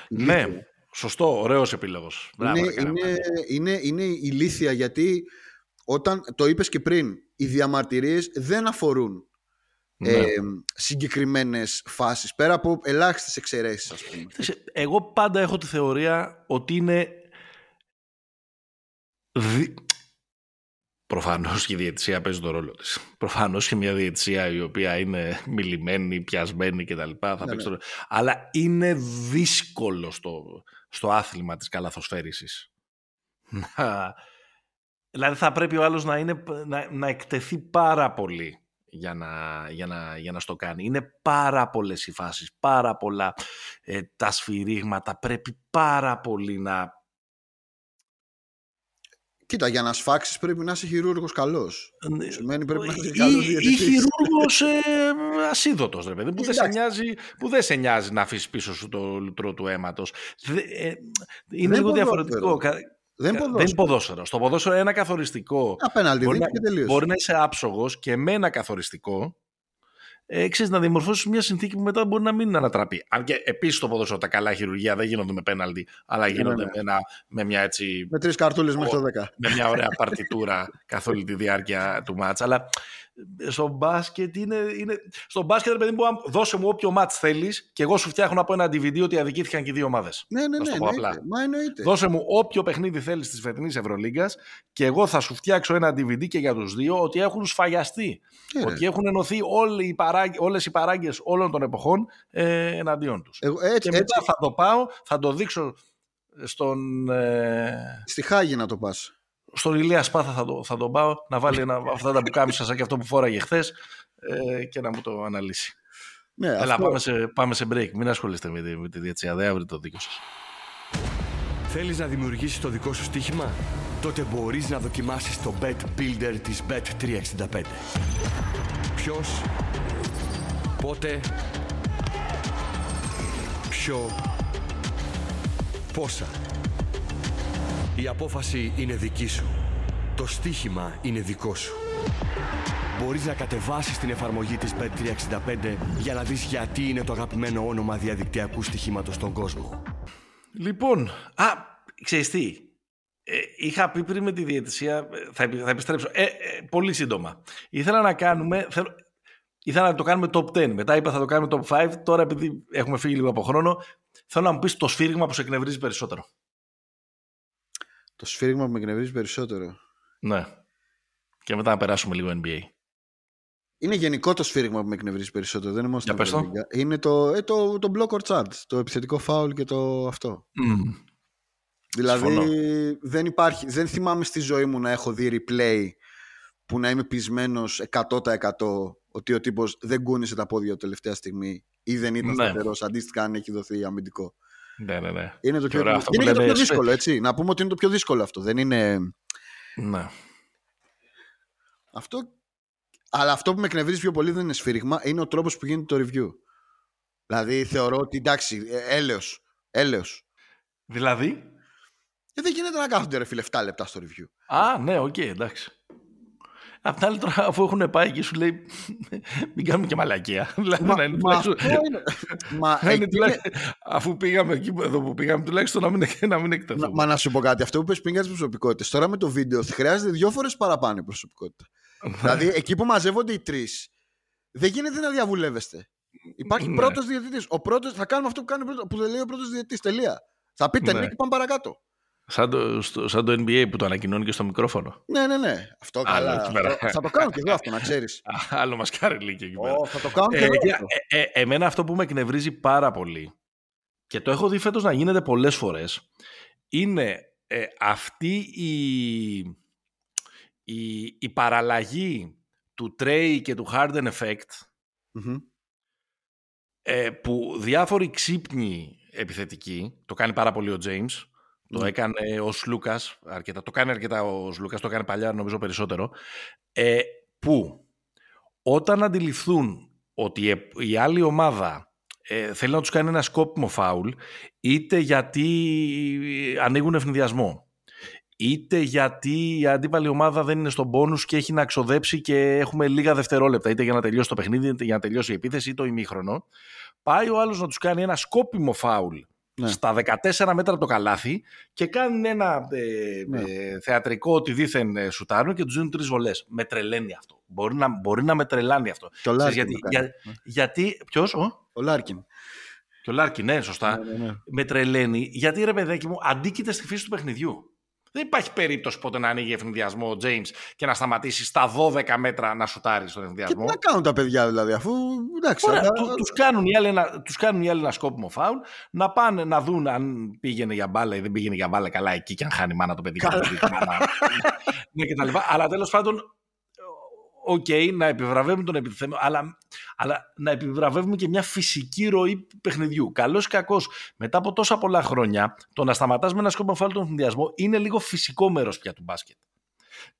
Ναι, σωστό, ωραίος επίλογος. Είναι, είναι, είναι, είναι ηλίθια γιατί όταν το είπες και πριν, οι διαμαρτυρίες δεν αφορούν ναι. ε, συγκεκριμένες φάσεις πέρα από ελάχιστες εξαιρέσεις ας πούμε. Εγώ πάντα έχω τη θεωρία ότι είναι δι... Προφανώς και η διαιτησία παίζει τον ρόλο της. Προφανώς και μια διαιτησία η οποία είναι μιλημένη, πιασμένη κτλ. Θα ναι, ναι. Αλλά είναι δύσκολο στο, στο άθλημα της καλαθοσφαίρισης. δηλαδή θα πρέπει ο άλλος να, είναι, να, να εκτεθεί πάρα πολύ για να, για να, για να στο κάνει. Είναι πάρα πολλές οι φάσεις, πάρα πολλά ε, τα σφυρίγματα, πρέπει πάρα πολύ να... Κοίτα, για να σφάξεις πρέπει να είσαι χειρούργος καλός. Ναι, Σημαίνει πρέπει να είσαι καλός ή, ή χειρούργος ε, ασίδωτος, ρε παιδί, που, δεν σε νοιάζει, που δεν σε νοιάζει να αφήσεις πίσω σου το λουτρό του αίματος. Ε, είναι λίγο διαφορετικό. Δεν, ποδόσφαιρο. δεν ποδόσφαιρο. Στο ποδόσφαιρο ένα καθοριστικό. Απέναντι, μπορεί, να, και μπορεί να είσαι άψογος και με ένα καθοριστικό ε, ξέρεις, να δημορφώσεις μια συνθήκη που μετά μπορεί να μην ανατραπεί. Αν και επίσης το ποδόσφαιρο τα καλά χειρουργία δεν γίνονται με πέναλτι, αλλά ναι, γίνονται ναι, Με, ένα, με μια έτσι. Με τρεις καρτούλες μέχρι το 10. Με μια ωραία παρτιτούρα καθ' όλη τη διάρκεια του μάτσα. Αλλά στο μπάσκετ είναι. είναι... Στο μπάσκετ, παιδί μου, δώσε μου όποιο μάτ θέλεις και εγώ σου φτιάχνω από ένα DVD ότι αδικήθηκαν και οι δύο ομάδες. Ναι, ναι, ναι. Εννοείται. Μα εννοείται. Δώσε μου όποιο παιχνίδι θέλεις της φετινής Ευρωλίγκας και εγώ θα σου φτιάξω ένα DVD και για τους δύο ότι έχουν σφαγιαστεί. Ε, ότι έχουν ενωθεί όλε οι, παράγ... όλες οι παράγκες όλων των εποχών ε, εναντίον τους. και μετά έτσι... θα το πάω, θα το δείξω στον. Ε... Στη Χάγη να το πας στον Ηλία Σπάθα θα, το, θα τον πάω να βάλει ένα, αυτά τα μπουκάμισα σαν και αυτό που φόραγε χθες ε, και να μου το αναλύσει. Ναι, Έλα, αυτό... πάμε, σε, πάμε σε break. Μην ασχολείστε με τη, με τη διετσία. Δεν αύριο το δίκιο σας. Θέλεις να δημιουργήσεις το δικό σου στοίχημα; Τότε μπορείς να δοκιμάσεις το Bet Builder της Bet365. Ποιος, πότε, ποιο, πόσα. Η απόφαση είναι δική σου. Το στοίχημα είναι δικό σου. Μπορείς να κατεβάσεις την εφαρμογή της Bet365 για να δεις γιατί είναι το αγαπημένο όνομα διαδικτυακού στοιχήματος στον κόσμο. Λοιπόν, α, ξέρεις τι, ε, είχα πει πριν με τη διαιτησία, ε, θα, θα επιστρέψω, ε, ε, πολύ σύντομα. Ήθελα να κάνουμε, θέλω, ήθελα να το κάνουμε top 10, μετά είπα θα το κάνουμε top 5, τώρα επειδή έχουμε φύγει λίγο από χρόνο, θέλω να μου πεις το σφύριγμα που σε εκνευρίζει περισσότερο. Το σφύριγμα που με εκνευρίζει περισσότερο. Ναι. Και μετά να περάσουμε λίγο NBA. Είναι γενικό το σφύριγμα που με εκνευρίζει περισσότερο. Δεν είναι μόνο στην το. Είναι το, ε, το, το block or charge. Το επιθετικό foul και το αυτό. Mm. Δηλαδή δεν υπάρχει. Δεν θυμάμαι στη ζωή μου να έχω δει replay που να είμαι πεισμένος 100% ότι ο τύπος δεν κούνησε τα πόδια τελευταία στιγμή ή δεν ήταν ναι. σταθερός. Αντίστοιχα, αν έχει δοθεί αμυντικό. Ναι, ναι, ναι. Είναι το πιο, είναι και το πιο δύσκολο, έτσι. Να πούμε ότι είναι το πιο δύσκολο αυτό. Δεν είναι. Ναι. Αυτό. Αλλά αυτό που με εκνευρίζει πιο πολύ δεν είναι σφύριγμα, είναι ο τρόπος που γίνεται το review. Δηλαδή θεωρώ ότι εντάξει, ε, έλεος. Έλεος. Δηλαδή; Ε, δεν γίνεται να κάθονται ρε φίλε 7 λεπτά στο review. Α, ναι, OK, okay, εντάξει. Απ' την άλλη τώρα αφού έχουν πάει και σου λέει μην κάνουμε και μαλακία. Δηλαδή, Μα, να είναι μα τουλάχιστον- αυτό είναι. Μα, να είναι εκεί τουλάχιστον- Αφού πήγαμε εκεί που- εδώ που πήγαμε, τουλάχιστον να μην, να μην Μα, εκτεθούμε. μα να σου πω κάτι, αυτό που είπες πριν για τις προσωπικότητες. Τώρα με το βίντεο χρειάζεται δύο φορές παραπάνω η προσωπικότητα. δηλαδή εκεί που μαζεύονται οι τρεις, δεν γίνεται να διαβουλεύεστε. Υπάρχει Ναι. πρώτος διαιτητής. Ο πρώτος, θα κάνουμε αυτό που, κάνει, ο πρώτος- που δεν λέει ο πρώτος διαιτητής. Τελεία. Θα πείτε Ναι. ναι και πάμε παρακάτω. Σαν το, στο, σαν το NBA που το ανακοινώνει και στο μικρόφωνο. Ναι, ναι, ναι. Αυτό Άλλο καλά. εκεί πέρα. Αυτό- θα το κάνω και εγώ αυτό, να ξέρεις. Α, Άλλο μας κάρει εκεί πέρα. θα το κάνω και Ε, εγώ. κοίτα, αυτό. ε, ε, εμένα αυτό που με εκνευρίζει πάρα πολύ και το έχω δει φέτος να γίνεται πολλές φορές είναι ε, αυτή η, η, η παραλλαγή του Trey και του Harden effect Μμμ. ε, που διάφοροι ξύπνοι επιθετικοί, το κάνει πάρα πολύ ο James, το Ναι. έκανε ο Σλούκας αρκετά, το κάνει αρκετά ο Σλούκας, το έκανε παλιά νομίζω περισσότερο, ε, που όταν αντιληφθούν ότι η- η άλλη ομάδα ε, θέλει να τους κάνει ένα σκόπιμο φάουλ, είτε γιατί ανοίγουν ευνηδιασμό, είτε γιατί η αντίπαλη ομάδα δεν είναι στον πόνους και έχει να ξοδέψει και έχουμε λίγα δευτερόλεπτα, είτε για να τελειώσει το παιχνίδι, είτε για να τελειώσει η επίθεση, είτε το ημίχρονο, πάει ο άλλος να τους κάνει ένα σκόπιμο φάουλ Ναι. στα 14 μέτρα από το καλάθι και κάνουν ένα ε, Ναι. ε, θεατρικό ότι δήθεν ε, σουτάρουν και τους δίνουν τρεις βολές. Με τρελαίνει αυτό. Μπορεί να, μπορεί να με τρελάνει αυτό. Και ο Ξέρεις Λάρκιν. γιατί, το κάνει. για- γιατί, ποιος, ο; Ο Λάρκιν. Και ο Λάρκι, ναι, σωστά. Ναι, ναι, ναι. Με τρελαίνει, γιατί ρε παιδάκι μου, αντίκειται στη φύση του παιχνιδιού. Δεν υπάρχει περίπτωση ποτέ να ανοίγει αιφνιδιασμό ο James και να σταματήσει στα 12 μέτρα να σουτάρει στον Και τι αιφνιδιασμό. να κάνουν τα παιδιά δηλαδή, αφού. Εντάξει, Ωραία, αλλά- του, τους, κάνουν οι άλλοι ένα, τους κάνουν οι άλλοι ένα σκόπιμο φάουλ, να πάνε να δουν αν πήγαινε για μπάλα ή δεν πήγαινε για μπάλα καλά εκεί και αν χάνει η μάνα το παιδί. και το παιδί, τη μάνα. ναι, και τα λοιπά. Αλλά τέλος πάντων, οκ, να επιβραβεύουμε τον επιτιθέμενο, αλλά, αλλά να επιβραβεύουμε και μια φυσική ροή παιχνιδιού. Καλώς ή κακώς, μετά από τόσα πολλά χρόνια, το να σταματάς με ένα σκόπιμο φάουλ τον αιφνιδιασμό είναι λίγο φυσικό μέρος πια του μπάσκετ.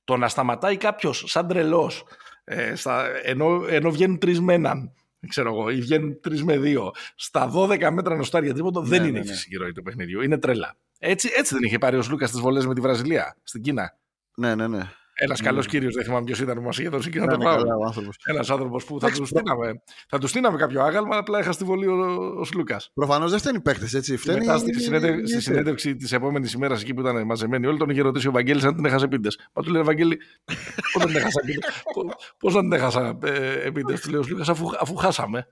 Το να σταματάει κάποιος σαν τρελός, ε, στα- ενώ, ενώ βγαίνουν τρεις με έναν, ξέρω εγώ, ή βγαίνουν τρεις με δύο, στα 12 μέτρα νοστάρια τρίποντο, δεν Ναι, είναι ναι, η ναι. φυσική ροή του παιχνιδιού. Είναι τρέλα. Έτσι, έτσι δεν είχε πάρει ο Λούκας τι βολέ με τη Βραζιλία, στην Κίνα. Ναι, ναι, ναι. Ένας καλός κύριος, δεν θυμάμαι ποιος ήταν που μας είχε δώσει και να Να το είναι πάω. καλά ο άνθρωπος. Ένας άνθρωπος που θα Εντάξει, τους στείναμε. Θα τους στείναμε κάποιο άγαλμα, απλά είχα στη βολή ο, ο Σλούκας. Προφανώς δεν φταίνει παίχτε, έτσι. Φταίνει. Μετά στη, συνέδε- στη η- συνέντευξη της επόμενης ημέρας εκεί που ήταν μαζεμένοι όλοι, τον είχε ρωτήσει ο Βαγγέλης αν την έχασε πίντε. Μα του λέει Βαγγέλη, πώς δεν την έχασα πίντε. Πώ δεν την έχασα ε, πίντε, του λέει ο Σλούκας, αφού, αφού χάσαμε.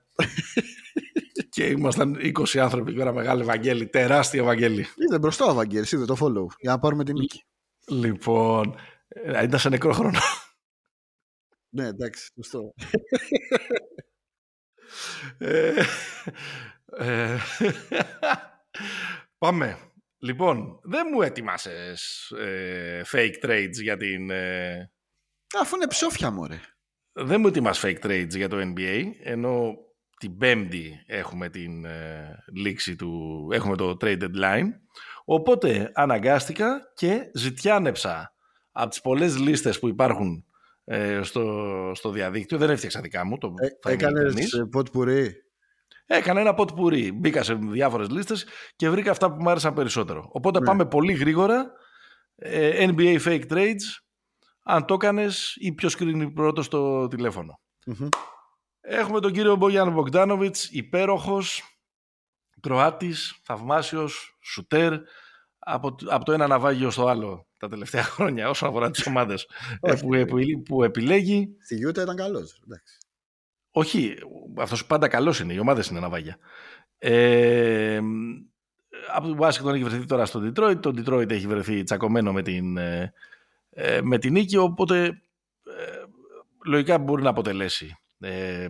και ήμασταν 20 άνθρωποι και ένα μεγάλο Βαγγέλη, τεράστια Βαγγέλη. Είδε μπροστά ο Βαγγέλης, είδε το follow. Για να πάρουμε την νίκη. Λοιπόν, ε, ήταν σε νεκρό χρόνο. Ναι, εντάξει, σωστό. Ε, ε, Πάμε. Λοιπόν, δεν μου έτοιμασες ε, fake trades για την... ε, Αφού είναι ψόφια, μωρέ. δεν μου έτοιμας fake trades για το NBA, ενώ την πέμπτη έχουμε την ε, λήξη του... έχουμε το trade deadline. Οπότε αναγκάστηκα και ζητιάνεψα από τις πολλές λίστες που υπάρχουν ε, στο, στο διαδίκτυο. Δεν έφτιαξα δικά μου. Το, θα είμαι Έκανες ειλικρινής. πότ πουρί. Έκανα ένα ποτ πουρί. Μπήκα σε διάφορες λίστες και βρήκα αυτά που μου άρεσαν περισσότερο. Οπότε Ναι. πάμε πολύ γρήγορα. Ε, NBA fake trades. Αν το έκανες ή ποιο κρίνει πρώτο στο τηλέφωνο. Μμμ. Έχουμε τον κύριο Μπογιάν Μπογκδάνοβιτς, υπέροχος, Κροάτης, θαυμάσιος, σουτέρ, από, από το ένα ναυάγιο στο άλλο τα τελευταία χρόνια όσον αφορά τις ομάδες ε, Όχι. που, επι- που επιλέγει. Στη Γιούτα ήταν καλός. Όχι, αυτός πάντα καλός είναι, οι ομάδες είναι ναυάγια. Ε, από το Washington έχει βρεθεί τώρα στο Detroit, το Detroit έχει βρεθεί τσακωμένο με την, ε, ε, με την νίκη, οπότε ε, λογικά μπορεί να αποτελέσει ε,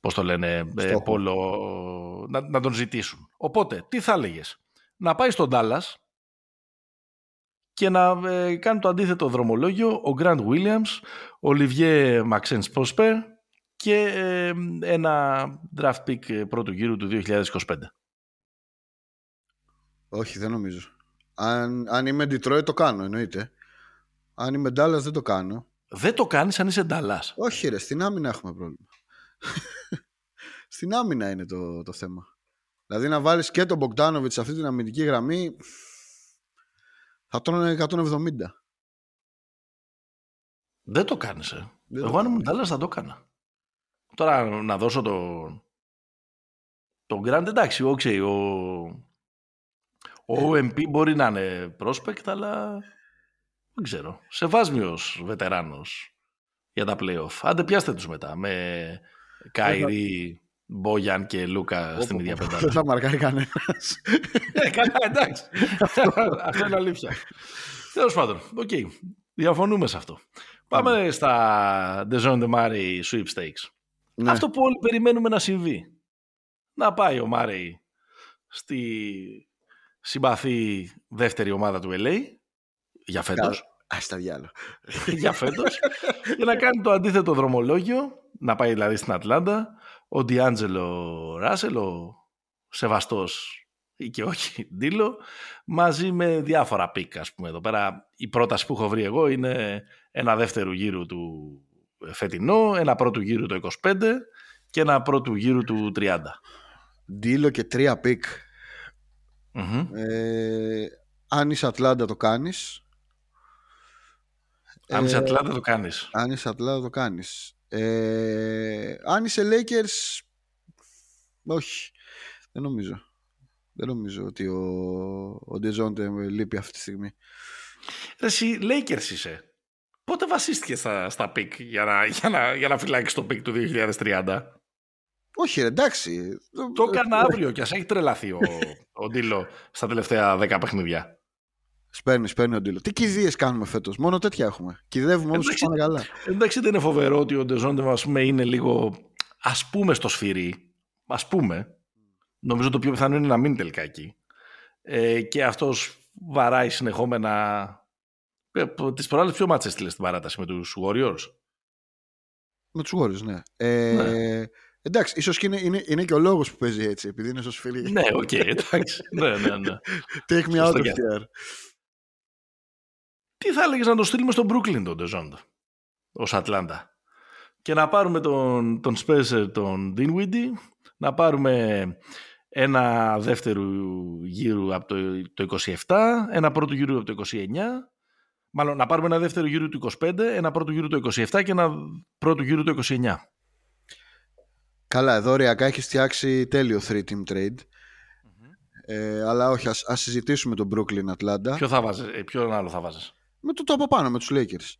πώς το λένε, ε, Στόχο. πόλο, να, να τον ζητήσουν. Οπότε, τι θα έλεγες, να πάει στον Dallas και να ε, κάνει το αντίθετο δρομολόγιο ο Grant Williams, ο Olivier Maxence Prosper και ε, ένα draft pick ε, πρώτου γύρου του 2025. Όχι, δεν νομίζω. Αν, αν είμαι Detroit το κάνω, εννοείται. Αν είμαι Dallas δεν το κάνω. Δεν το κάνεις αν είσαι Dallas. Όχι ρε, στην άμυνα έχουμε πρόβλημα. στην άμυνα είναι το, το θέμα. Δηλαδή να βάλεις και τον Μπογκδάνοβιτ σε αυτή την αμυντική γραμμή θα τρώνε 170. Δεν το κάνεις, ε. Εγώ αν ήμουν Dallas θα το έκανα. Τώρα να δώσω το... Το Grand, εντάξει, okay, ο... Ο OMP μπορεί να είναι prospect, αλλά δεν ξέρω. Σεβάσμιος βετεράνος για τα playoff. Άντε πιάστε τους μετά με Καϊρή, Μπόγιαν και Λούκα στην ίδια πεντάδα. Δεν θα μαρκάρει κανένας. Ε, καλά, εντάξει. Αυτό είναι αλήθεια. Τέλος πάντων, οκ. Διαφωνούμε σε αυτό. Πάμε στα Dejounte Murray sweepstakes. Ναι. Αυτό που όλοι περιμένουμε να συμβεί. Να πάει ο Μάρεϊ στη συμπαθή δεύτερη ομάδα του LA για φέτος. Α τα διάλογο. για φέτος. για να κάνει το αντίθετο δρομολόγιο. Να πάει δηλαδή στην Ατλάντα. Ο Ντιάντζελο Ράσελ, ο σεβαστός ή και όχι Ντίλο, μαζί με διάφορα pick, ας πούμε. Εδώ πέρα η πρόταση που έχω βρει εγώ είναι ένα δεύτερο γύρο του φετινό, ένα πρώτο γύρο το 25 και ένα πρώτο γύρο του 30. Ντίλο και τρία pick. Ε, αν είσαι Ατλάντα το κάνεις. Αν είσαι ε, Ατλάντα το κάνεις. Αν είσαι Ατλάντα το κάνεις. Ε, αν είσαι Lakers όχι. Δεν νομίζω. Δεν νομίζω ότι ο, ο Ντεζόντε λείπει αυτή τη στιγμή. Ρε εσύ Lakers είσαι. Πότε βασίστηκες στα, στα pick για να, για να, για να φυλάξεις το pick του 2030. Όχι, ρε, εντάξει. Το έκανα αύριο και ας έχει τρελαθεί ο, ο Ντίλο στα τελευταία 10 παιχνίδια. Σπέρνει, σπέρνει ο Ντίλο. Τι κηδείες κάνουμε φέτος. Μόνο τέτοια έχουμε. Κηδεύουμε όμως που πάνε καλά. Εντάξει, δεν είναι φοβερό ότι ο Ντεζόντε πούμε, είναι λίγο ας πούμε στο σφυρί. Ας πούμε. Νομίζω το πιο πιθανό είναι να μείνει τελικά εκεί. Ε, και αυτός βαράει συνεχόμενα. Ε, Τις προάλλες ποιο ματς έστειλε στην παράταση με τους Warriors; Με τους Warriors, ναι. Ε, ναι. Εντάξει, ίσως και είναι, είναι, είναι, και ο λόγος που παίζει έτσι, επειδή είναι στο σφυρί. ναι, OK, okay, εντάξει. ναι, ναι, ναι. Take me out of here. Τι θα έλεγες να τον στείλουμε στο Brooklyn τον Ντεζόντ ως Ατλάντα; Και να πάρουμε τον, τον Spencer, τον Dinwiddie, να πάρουμε ένα δεύτερο γύρο από το, το 27, ένα πρώτο γύρο από το 29, μάλλον να πάρουμε ένα δεύτερο γύρο του 25, ένα πρώτο γύρο του 27 και ένα πρώτο γύρο του 29. Καλά, εδώ ωριακά έχει φτιάξει τέλειο 3-team trade. Ε, αλλά όχι, ας, ας συζητήσουμε τον Brooklyn Atlanta. Ποιο, θα βάζες, ε, ποιο άλλο θα βάζεις; Με το, το από πάνω, με τους Lakers.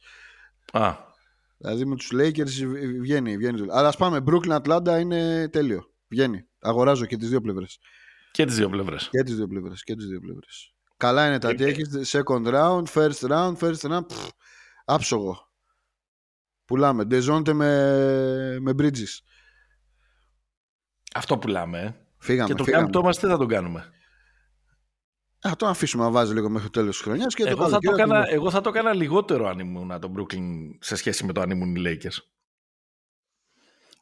Α. Δηλαδή με τους Lakers βγαίνει, βγαίνει. Αλλά ας πάμε, Brooklyn Atlanta είναι τέλειο. Βγαίνει. Αγοράζω και τις δύο πλευρές. Και τις δύο πλευρές. Και τις δύο πλευρές. Και τις δύο πλευρές. Καλά είναι τα τι έχεις. Second round, first round, first round. Πφ, άψογο. Πουλάμε. Ντεζόντε με, με bridges. Αυτό πουλάμε. Ε. Φύγαμε, και το φύγαμε. κάνουμε τι θα τον κάνουμε. Θα το αφήσουμε να βάζει λίγο μέχρι το τέλος της χρονιάς. Εγώ, το θα το έκανα, εγώ θα το έκανα λιγότερο αν ήμουν το Brooklyn σε σχέση με το αν ήμουν οι Lakers.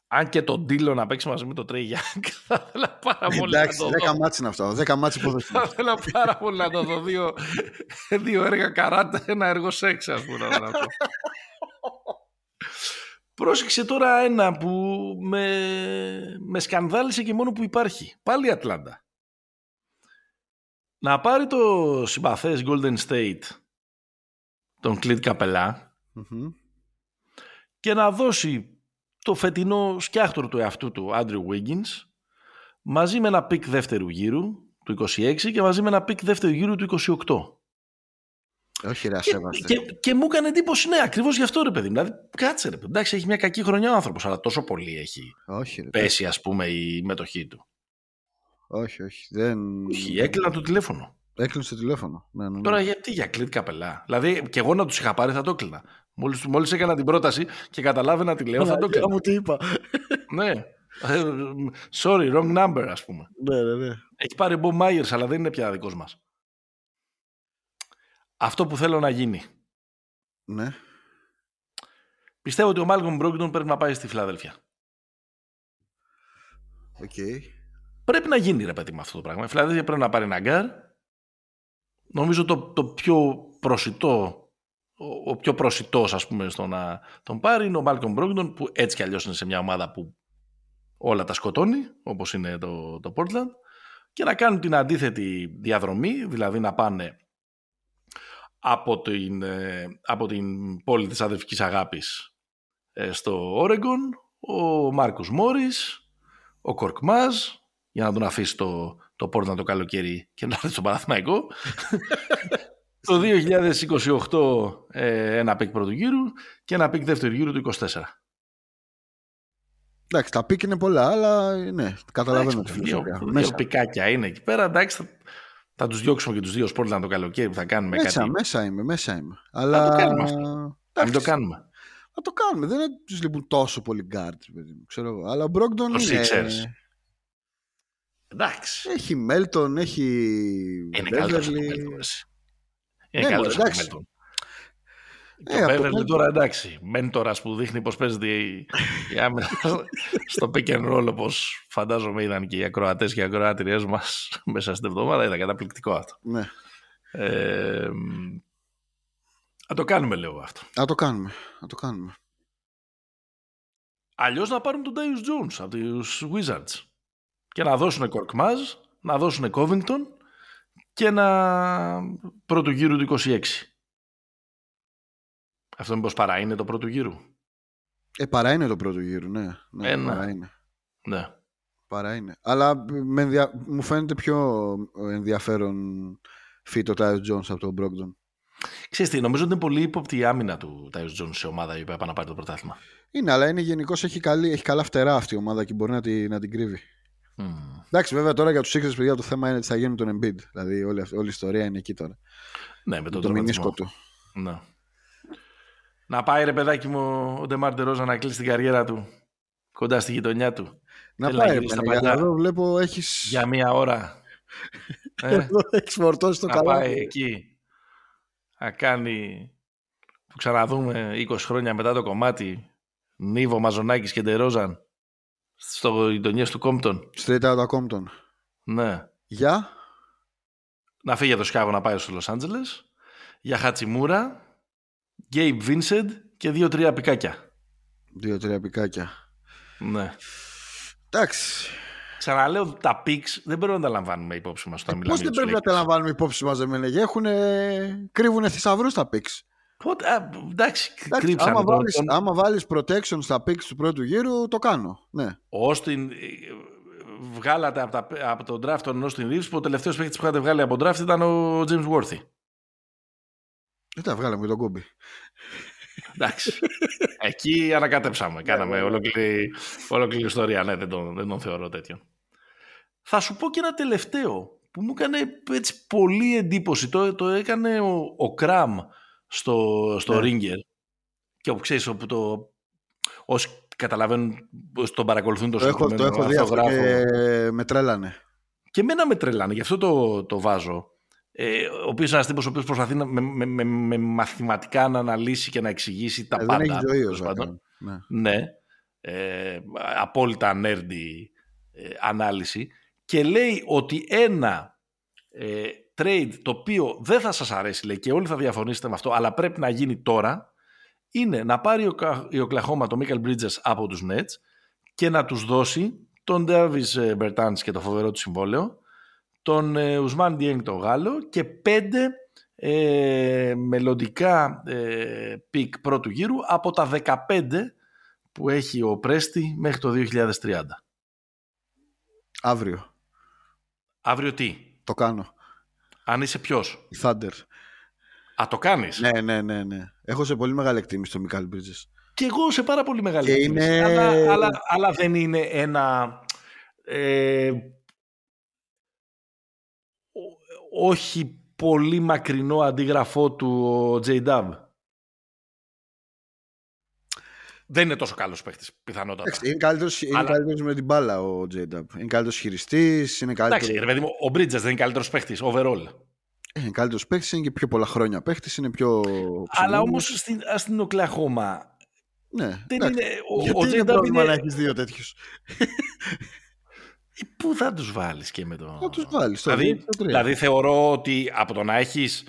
Αν και τον Ντίλο να παίξει μαζί με το Trey Young, θα ήθελα πάρα πολύ Εντάξει, να το δω. 10 μάτς είναι αυτό. 10 μάτς υπόθεση. θα ήθελα πάρα πολύ να το δω. Δύο, δύο έργα καράτα, ένα έργο σεξ, ας πούμε. Να το. Πρόσεξε τώρα ένα που με, με σκανδάλισε και μόνο που υπάρχει. Πάλι η Ατλάντα. Να πάρει το συμπαθές Golden State τον Κλιντ Καπέλα και να δώσει το φετινό σκιάχτρο του εαυτού του Andrew Wiggins μαζί με ένα pick δεύτερου γύρου του 26 και μαζί με ένα pick δεύτερου γύρου του 28. Όχι, ρε, και, και, και, μου έκανε εντύπωση, ναι, ακριβώς γι' αυτό ρε παιδί. Δηλαδή, κάτσε ρε παιδί. Εντάξει, έχει μια κακή χρονιά ο άνθρωπος, αλλά τόσο πολύ έχει όχι, ρε, πέσει, ας πούμε, η μετοχή του. Όχι, όχι. Δεν... Όχι, έκλεινα το τηλέφωνο. Έκλεισε το τηλέφωνο. Ναι, ναι, ναι. Τώρα γιατί για κλειδ καπελά. Δηλαδή, και εγώ να τους είχα πάρει θα το έκλεινα. Μόλις μόλις έκανα την πρόταση και καταλάβαινα τι λέω, θα το έκλεινα. μου τι είπα. ναι. Ε, sorry, wrong number, ας πούμε. Ναι, ναι, ναι. Έχει πάρει Bob Myers, αλλά δεν είναι πια δικός μας αυτό που θέλω να γίνει. Ναι. Πιστεύω ότι ο Μάλκομ Μπρόγκντον πρέπει να πάει στη Φιλαδέλφια. OK. Okay. Πρέπει να γίνει ρε παιδί μου αυτό το πράγμα. Η Φιλαδέλφια πρέπει να πάρει ένα γκάρ. Νομίζω το, το πιο προσιτό ο, ο πιο προσιτός ας πούμε στο να τον πάρει είναι ο Μάλκομ Μπρόγκντον που έτσι κι αλλιώς είναι σε μια ομάδα που όλα τα σκοτώνει όπως είναι το, το Portland και να κάνουν την αντίθετη διαδρομή, δηλαδή να πάνε από την, ε, από την πόλη της αδερφικής αγάπης ε, στο Όρεγκον, ο Μάρκος Μόρις, ο Κορκμάζ, για να τον αφήσεις το, το Πόρτλαντ το καλοκαίρι και να έρθει στο Παναθηναϊκό. το 2028 ε, ένα pick πρώτου γύρου και ένα pick δεύτερου γύρου του 24. Εντάξει, τα pick είναι πολλά, αλλά ναι, καταλαβαίνω τη φιλοσοφία. Δύο πικάκια είναι εκεί πέρα. Εντάξει, θα, θα τους διώξουμε και τους δύο στο Πόρτλαντ το καλοκαίρι που θα κάνουμε μέσα, κάτι. Μέσα είμαι, μέσα είμαι. Αλλά... Θα το κάνουμε αυτό. Θα το κάνουμε. Θα το κάνουμε. Δεν τους λείπουν τόσο πολύ γκαρντ, ξέρω εγώ. Αλλά ο Μπρόγκντον είναι. Εντάξει. Έχει Μέλτον, έχει. Είναι καλύτερος. Είναι ναι, καλύτερος από Μέλτον. Ε, το Beverly τώρα εντάξει, μέντορας που δείχνει πώ παίζεται η, η άμυνα στο pick and roll όπως φαντάζομαι είδαν και οι ακροατές και οι ακροάτριές μας μέσα στην εβδομάδα. Ήταν καταπληκτικό αυτό. Ναι. Ε, α το κάνουμε λέω αυτό. Α το κάνουμε. Α το κάνουμε. Αλλιώς να πάρουν τον Darius Jones από τους Wizards και να δώσουν Κορκμάζ, να δώσουν Covington και ένα πρώτο γύρο του 26. Αυτό μήπως παρά είναι το πρώτο γύρο. Ε, παρά είναι το πρώτο γύρο, ναι. ναι Ένα. Παρά είναι. Ναι. Παρά είναι. Αλλά με μου φαίνεται πιο ενδιαφέρον φύτο ο Τάιος Τζόνς από τον Μπρόγκτον. Ξέρεις τι, νομίζω ότι είναι πολύ ύποπτη η άμυνα του Τάιος Τζόνς σε ομάδα η οποία πάει να πάρει το πρωτάθλημα. Είναι, αλλά είναι γενικώς έχει, έχει καλά φτερά αυτή η ομάδα και μπορεί να, τη, να την κρύβει. Mm. Εντάξει, βέβαια τώρα για τους Sixers παιδιά το θέμα είναι τι θα γίνει με τον Embiid. Δηλαδή όλη, όλη η ιστορία είναι εκεί τώρα. Ναι, με τον το μηνίσκο του. Ναι. Να πάει ρε παιδάκι μου ο Ντεμάρ Ρόζα να κλείσει την καριέρα του κοντά στη γειτονιά του. Να Θέλει πάει ρε παιδάκι, εδώ βλέπω έχεις... Για μία ώρα. ε, εδώ έχεις φορτώσει το να καλό. Να πάει εκεί. Να κάνει... Που ξαναδούμε 20 χρόνια μετά το κομμάτι Νίβο Μαζονάκης και Ντερόζαν στο γειτονιές του Κόμπτον. Straight out of Compton. Ναι. Για; Να φύγει από το Σκάβο να πάει στο Λος Άντζελες. Για Χατσιμούρα. Γκέιμπ Βίνσεντ και δύο-τρία πικάκια. Δύο-τρία πικάκια. Ναι. Εντάξει. Ξαναλέω, τα πίξ δεν πρέπει να τα λαμβάνουμε υπόψη μας. Ε, Πώς δεν πρέπει να τα λαμβάνουμε υπόψη μας, δεν με λέγε. Κρύβουν θησαυρούς τα πίξ. Πότε, α, εντάξει, εντάξει άμα, βάλεις, τον... άμα βάλεις protection στα picks του πρώτου γύρου, το κάνω. Ναι. Ο Austin, ε, βγάλατε από, τα, από τον draft τον Austin Reeves που ο τελευταίος παίκτης που είχατε βγάλει από τον draft ήταν ο James Worthy. Δεν τα βγάλαμε με τον κόμπι. Εντάξει. Εκεί ανακατέψαμε. Κάναμε ολόκληρη, ολόκληρη ιστορία. Ναι, δεν τον, δεν τον θεωρώ τέτοιο. Θα σου πω και ένα τελευταίο που μου έκανε έτσι πολύ εντύπωση. Το, το έκανε ο, ο Κραμ στο, στο ναι. Ringer. Και όπου ξέρεις, όπου το... Όσοι καταλαβαίνουν, όσοι τον παρακολουθούν το, το έχω, το έχω δει αυτό και με τρέλανε. Και εμένα με τρέλανε, γι' αυτό το, το βάζω. Ε, ο οποίος είναι ένας τύπος ο οποίος προσπαθεί να, με, με, με, με, μαθηματικά να αναλύσει και να εξηγήσει τα ε, πάντα. Δεν έχει ζωή ο Ναι. ναι. Ε, απόλυτα nerdy ε, ανάλυση. Και λέει ότι ένα ε, trade το οποίο δεν θα σας αρέσει λέει, και όλοι θα διαφωνήσετε με αυτό αλλά πρέπει να γίνει τώρα είναι να πάρει η Οκλαχώμα το Μίκαλ Bridges από τους Nets και να τους δώσει τον Davis Bertans και το φοβερό του συμβόλαιο τον Ουσμάν Ντιένγκ τον Γάλλο και πέντε ε, μελλοντικά ε, pick πρώτου γύρου από τα 15 που έχει ο Πρέστη μέχρι το 2030. Αύριο. Αύριο τι; Το κάνω. Αν είσαι ποιος; Η Thunder. Α, το κάνεις; Ναι, ναι, ναι, ναι. Έχω σε πολύ μεγάλη εκτίμηση το Μικάλ Bridges. Και εγώ σε πάρα πολύ μεγάλη εκτίμηση. Είναι... Αλλά, αλλά, αλλά, δεν είναι ένα. Ε, όχι πολύ μακρινό αντίγραφό του ο J-Dub. Δεν είναι τόσο καλός παίχτη, πιθανότατα. Είναι καλύτερο Αλλά... με την μπάλα ο J-Dub. Είναι καλύτερος χειριστής. Είναι καλύτερος... Εντάξει, ρε ο Bridges δεν είναι καλύτερος παίχτη, overall. Ε, είναι καλύτερος παίχτη, είναι και πιο πολλά χρόνια παίχτη, είναι πιο. Αλλά όμως στην, στην Οκλαχώμα. Ναι, δεν είναι. Ο, Γιατί ο είναι πρόβλημα είναι... να έχεις δύο τέτοιους; Ε, πού θα τους βάλεις και με το. Θα τους βάλεις. Δηλαδή, δηλαδή θεωρώ ότι από το να έχεις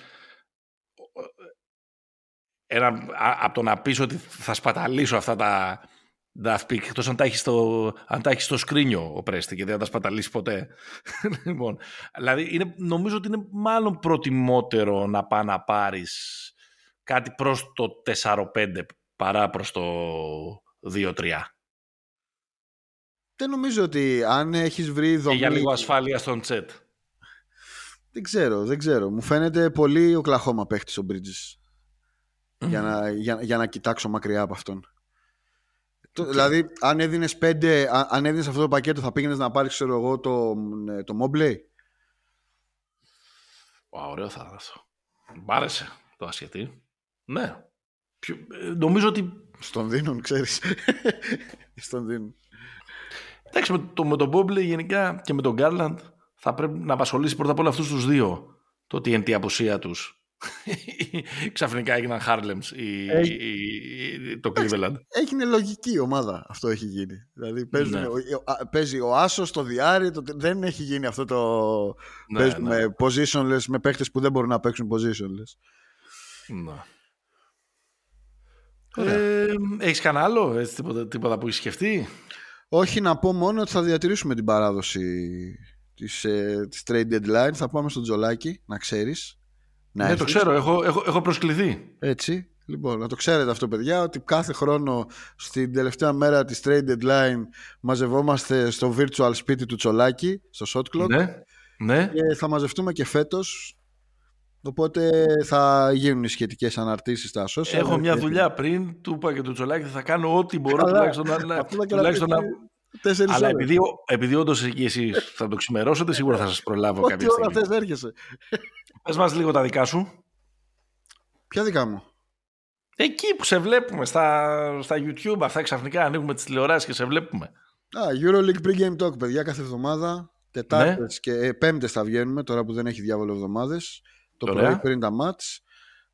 ένα, από το να πεις ότι θα σπαταλήσω αυτά τα Daft Peak, εκτός αν τα έχεις στο, αν τα έχεις στο σκρίνιο ο Πρέστη και δεν θα τα σπαταλήσεις ποτέ. λοιπόν, δηλαδή είναι, νομίζω ότι είναι μάλλον προτιμότερο να πάει να πάρεις κάτι προς το 4-5 παρά προς το 2-3. Δεν νομίζω ότι αν έχεις βρει δομή... Και για λίγο ασφάλεια στον τσέτ. Δεν ξέρω, δεν ξέρω. Μου φαίνεται πολύ ο Κλαχώμα παίχτης ο Bridges. Για, να, για, για να κοιτάξω μακριά από αυτόν. Okay. Δηλαδή, αν έδινες πέντε, αν έδινες αυτό το πακέτο, θα πήγαινες να πάρεις, ξέρω εγώ, το, ναι, το Mobley; Wow, ωραίο θα ήταν αυτό. Μ' άρεσε το ασχετή. Ναι. Ποιο, ε, νομίζω ότι. Στον δίνουν, ξέρεις. Στον δίνουν. Εντάξει, με, το, με τον Mobley γενικά και με τον Garland θα πρέπει να απασχολήσει πρώτα απ' όλα αυτούς τους δύο. Το ότι είναι η απουσία τους ξαφνικά έγιναν Harlems ή, το Cleveland. Έγινε λογική ομάδα αυτό έχει γίνει. Δηλαδή παίζουν, ναι. παίζει ο Άσος το διάρρη, το, δεν έχει γίνει αυτό το ναι, παίζουν ναι. με positionless, με παίχτες που δεν μπορούν να παίξουν positionless. Ναι. Ε, έχεις κανένα άλλο, έτσι, τίποτα, τίποτα που έχεις σκεφτεί; Όχι, να πω μόνο ότι θα διατηρήσουμε την παράδοση της, ε, της trade deadline. Θα πάμε στο Τζολάκι, να ξέρεις. Να ναι, το ξέρω, έχω, έχω, έχω προσκληθεί. Έτσι. Λοιπόν, να το ξέρετε αυτό, παιδιά, ότι κάθε χρόνο στην τελευταία μέρα της trade deadline μαζευόμαστε στο virtual σπίτι του Τσολάκη, στο Shot Clock. Ναι, ναι. Και θα μαζευτούμε και φέτος. Οπότε θα γίνουν οι σχετικές αναρτήσεις στα social. Έχω μια δουλειά πριν, του είπα και του Τσολάκη, θα κάνω ό,τι μπορώ τουλάχιστον να. Τουλάχιστον να... Αλλά επειδή, επειδή όντως εσύ θα το ξημερώσετε, σίγουρα θα σας προλάβω κάποια στιγμή. Ό,τι ώρα έρχεσαι. Πες μας λίγο τα δικά σου. Ποια δικά μου; Εκεί που σε βλέπουμε στα, στα YouTube, αυτά ξαφνικά ανοίγουμε τις τηλεοράσεις και σε βλέπουμε. Α, Euroleague Pre-Game Talk, παιδιά, κάθε εβδομάδα. Τετάρτες ναι. και ε, πέμπτες θα βγαίνουμε, τώρα που δεν έχει διάβολο εβδομάδες. Το πρωί πριν τα μάτς.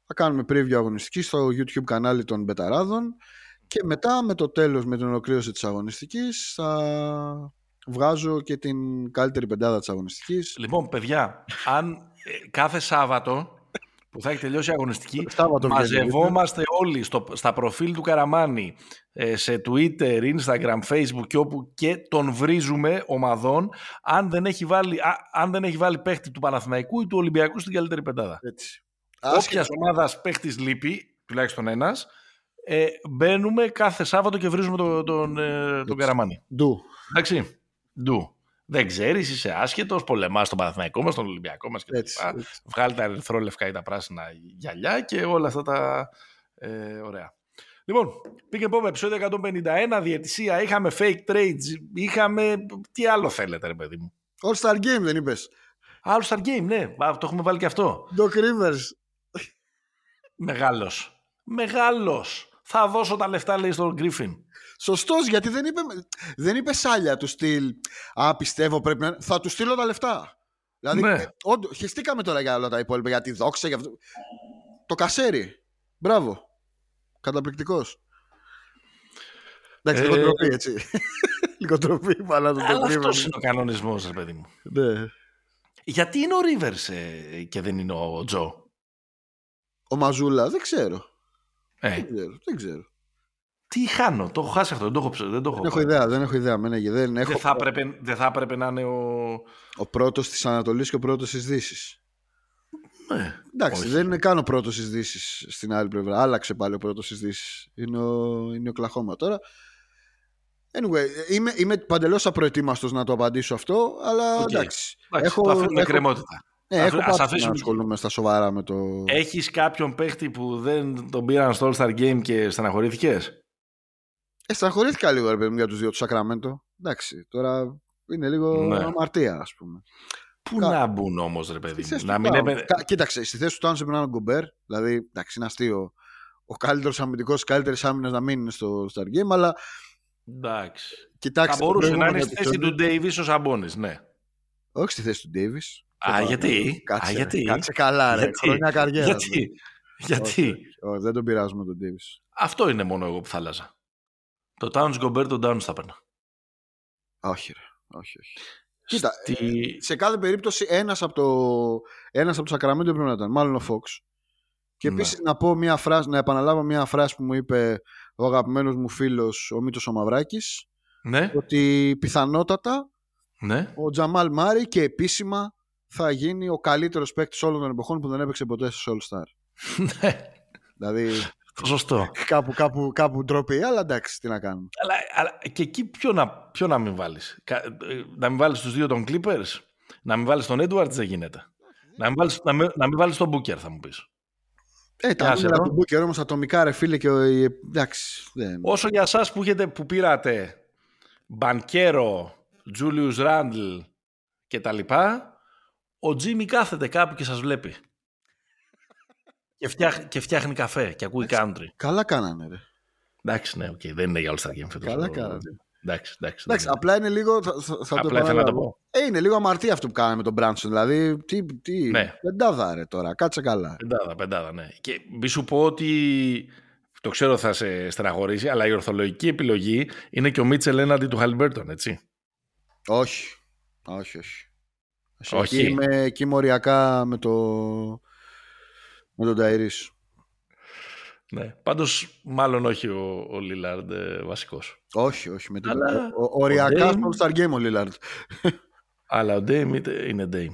Θα κάνουμε preview αγωνιστική στο YouTube κανάλι των Μπεταράδων. Και μετά, με το τέλος, με την ολοκλήρωση της αγωνιστικής, θα βγάζω και την καλύτερη πεντάδα της αγωνιστικής. Λοιπόν, παιδιά, αν ε, κάθε Σάββατο που θα έχει τελειώσει η αγωνιστική, μαζευόμαστε όλοι στο, στα προφίλ του Καραμάνη, ε, σε Twitter, Instagram, Facebook και όπου και τον βρίζουμε ομαδών αν δεν έχει βάλει, αν δεν έχει βάλει παίχτη του Παναθηναϊκού ή του Ολυμπιακού στην καλύτερη πεντάδα. Έτσι. Όποια ομάδας παίχτης λείπει, τουλάχιστον ένας, ε, μπαίνουμε κάθε Σάββατο και βρίζουμε τον, τον, ε, τον Καραμάνη. Ντου. Εντάξει. Ντου δεν ξέρεις, είσαι άσχετος, πολεμάς στον Παναθηναϊκό μας, στον Ολυμπιακό μας κτλ. Βγάλει τα ερυθρόλευκα ή τα πράσινα γυαλιά και όλα αυτά τα ε, ωραία. Λοιπόν, πήγε πόπε επεισόδιο 151, διαιτησία, είχαμε fake trades, είχαμε. Τι άλλο θέλετε, ρε παιδί μου. All Star Game δεν είπες. All Star Game, ναι, το έχουμε βάλει και αυτό. Doc Rivers. Μεγάλος. Μεγάλος. Θα δώσω τα λεφτά, λέει στον Γκρίφιν. Σωστός, γιατί δεν είπε, δεν είπε σάλια του στυλ. Α, πιστεύω πρέπει να. Θα του στείλω τα λεφτά. Δηλαδή, ναι. όντω, χεστήκαμε τώρα για όλα τα υπόλοιπα, για τη δόξα, για αυτό. Το κασέρι. Μπράβο. Καταπληκτικός. Εντάξει, λίγο ε, τροπή, έτσι. λίγο τροπή, αλλά το Αλλά αυτός είναι ο κανονισμός, ρε παιδί μου. Ναι. Γιατί είναι ο Ρίβερ ε, και δεν είναι ο Τζο. Ο Μαζούλα, δεν ξέρω. Ε. Δεν ξέρω. Δεν ξέρω. Τι χάνω, το έχω χάσει αυτό, δεν το έχω Δεν, το έχω, δεν έχω ιδέα, δεν έχω ιδέα. δεν, έχω... δεν, θα έπρεπε, δεν θα έπρεπε να είναι ο... Ο πρώτος της Ανατολής και ο πρώτος της Δύσης. Ναι, Εντάξει, δεν είναι καν ο πρώτος της Δύσης στην άλλη πλευρά. Άλλαξε πάλι ο πρώτος της Δύσης. Είναι ο, είναι ο Κλαχώμα τώρα. Anyway, είμαι, είμαι παντελώς απροετοίμαστος να το απαντήσω αυτό, αλλά okay. εντάξει. Έχω, το αφήνουμε έχω... κρεμότητα. Ναι, έχω Ας αφήσουμε... να ασχολούμαι στα σοβαρά με το... Έχεις κάποιον παίχτη που δεν τον πήραν στο All-Star Game και στεναχωρήθηκες; Ε, στεναχωρήθηκα λίγο ρε παιδί για τους δύο του Σακραμέντο. Εντάξει, τώρα είναι λίγο ναι. αμαρτία, ας πούμε. Πού Κα... να μπουν όμως, ρε παιδί μου. Να μην Κα... Κοίταξε, στη θέση του Τάουν πρέπει να είναι ο Γκομπέρ. Δηλαδή, εντάξει, είναι αστείο. Ο καλύτερος αμυντικός, καλύτερης άμυνας να μην είναι στο Star Game, αλλά. Εντάξει. Κοιτάξτε, θα μπορούσε να είναι στη θέση του Ντέιβι ο Σαμπόνι, ναι. Όχι στη θέση του Ντέιβι. Α, γιατί; Κάτσε, Α, γιατί; Κάτσε καλά, ρε. Γιατί; Χρόνια καριέρα. Γιατί; γιατί; Όχι, δεν τον πειράζουμε τον Ντέιβι. Αυτό είναι μόνο εγώ που θα άλλαζα. Το Towns Gobert, τον Towns θα παίρνω. Όχι, ρε. Όχι, όχι. Κοίτα, Στη... Ε, σε κάθε περίπτωση ένας από το, ένας από το Sacramento πρέπει να ήταν. Μάλλον ο Fox. Και ναι. επίσης να πω μια φράση, να επαναλάβω μια φράση που μου είπε ο αγαπημένος μου φίλος ο Μήτος ο Μαυράκης ναι. ότι πιθανότατα ναι. ο Τζαμάλ Μάρι και επίσημα θα γίνει ο καλύτερος παίκτης όλων των εποχών που δεν έπαιξε ποτέ στο All Star. Ναι. δηλαδή Σωστό. κάπου, κάπου, κάπου ντροπή, αλλά εντάξει, τι να κάνουμε. Αλλά, αλλά και εκεί ποιο να, ποιο να μην βάλεις; Να μην βάλεις τους δύο των Clippers; Να μην βάλεις τον Edwards δεν γίνεται. Να μην βάλεις, να μην, να μην βάλεις τον Booker θα μου πεις. Ε, τα νούμερα του Booker όμως ατομικά ρε φίλε και ο, εντάξει. Δεν... Όσο για εσάς που, έχετε, που πήρατε Μπανκέρο, Τζούλιους Ράντλ και τα λοιπά, ο Τζίμι κάθεται κάπου και σας βλέπει. και, φτιάχ, και φτιάχνει καφέ και ακούει country. Καλά κάνανε ρε. Εντάξει, ναι, okay, δεν είναι για All Star Game φέτος. Καλά κάνανε. Εντάξει, εντάξει, εντάξει, απλά είναι λίγο. Θα, θα απλά ήθελα να το πω. Ε, είναι λίγο αμαρτία αυτό που κάναμε με τον Μπράνσον. Δηλαδή, τι. τι ναι. Πεντάδα ρε τώρα, κάτσε καλά. Πεντάδα, πεντάδα, ναι. Και μη σου πω ότι. Το ξέρω θα σε στεναχωρήσει, αλλά η ορθολογική επιλογή είναι και ο Μίτσελ έναντι του Χαλιμπέρτον, έτσι. Όχι. Όχι, όχι. Όχι. Εκεί είμαι εκεί μοριακά με, το... με τον Ταϊρής. Ναι. Πάντως, μάλλον όχι ο, ο Λίλαρντ ε, βασικός. Όχι, όχι. Με Αλλά... Ο, οριακά στο All Star Game ο Λίλαρντ. Αλλά ο Ντέιμ είναι Ντέιμ.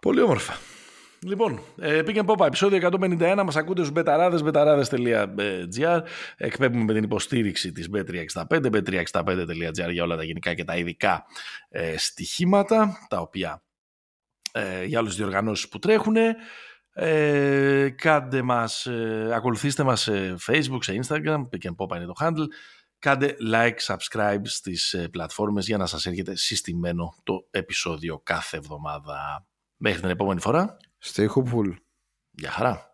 Πολύ όμορφα. Λοιπόν, ε, Pick and Pop, επεισόδιο 151, μας ακούτε στους μπεταράδες, μπεταράδες.gr εκπέμπουμε με την υποστήριξη της Bet365, bet365.gr για όλα τα γενικά και τα ειδικά ε, στοιχήματα, τα οποία ε, για όλες τις διοργανώσεις που τρέχουν. Ε, κάντε μας, ε, ακολουθήστε μας σε Facebook, σε Instagram, Pick and Pop είναι το handle. Κάντε like, subscribe στις ε, πλατφόρμες για να σας έρχεται συστημένο το επεισόδιο κάθε εβδομάδα. Μέχρι την επόμενη φορά. Stay hopeful. Γεια χαρά.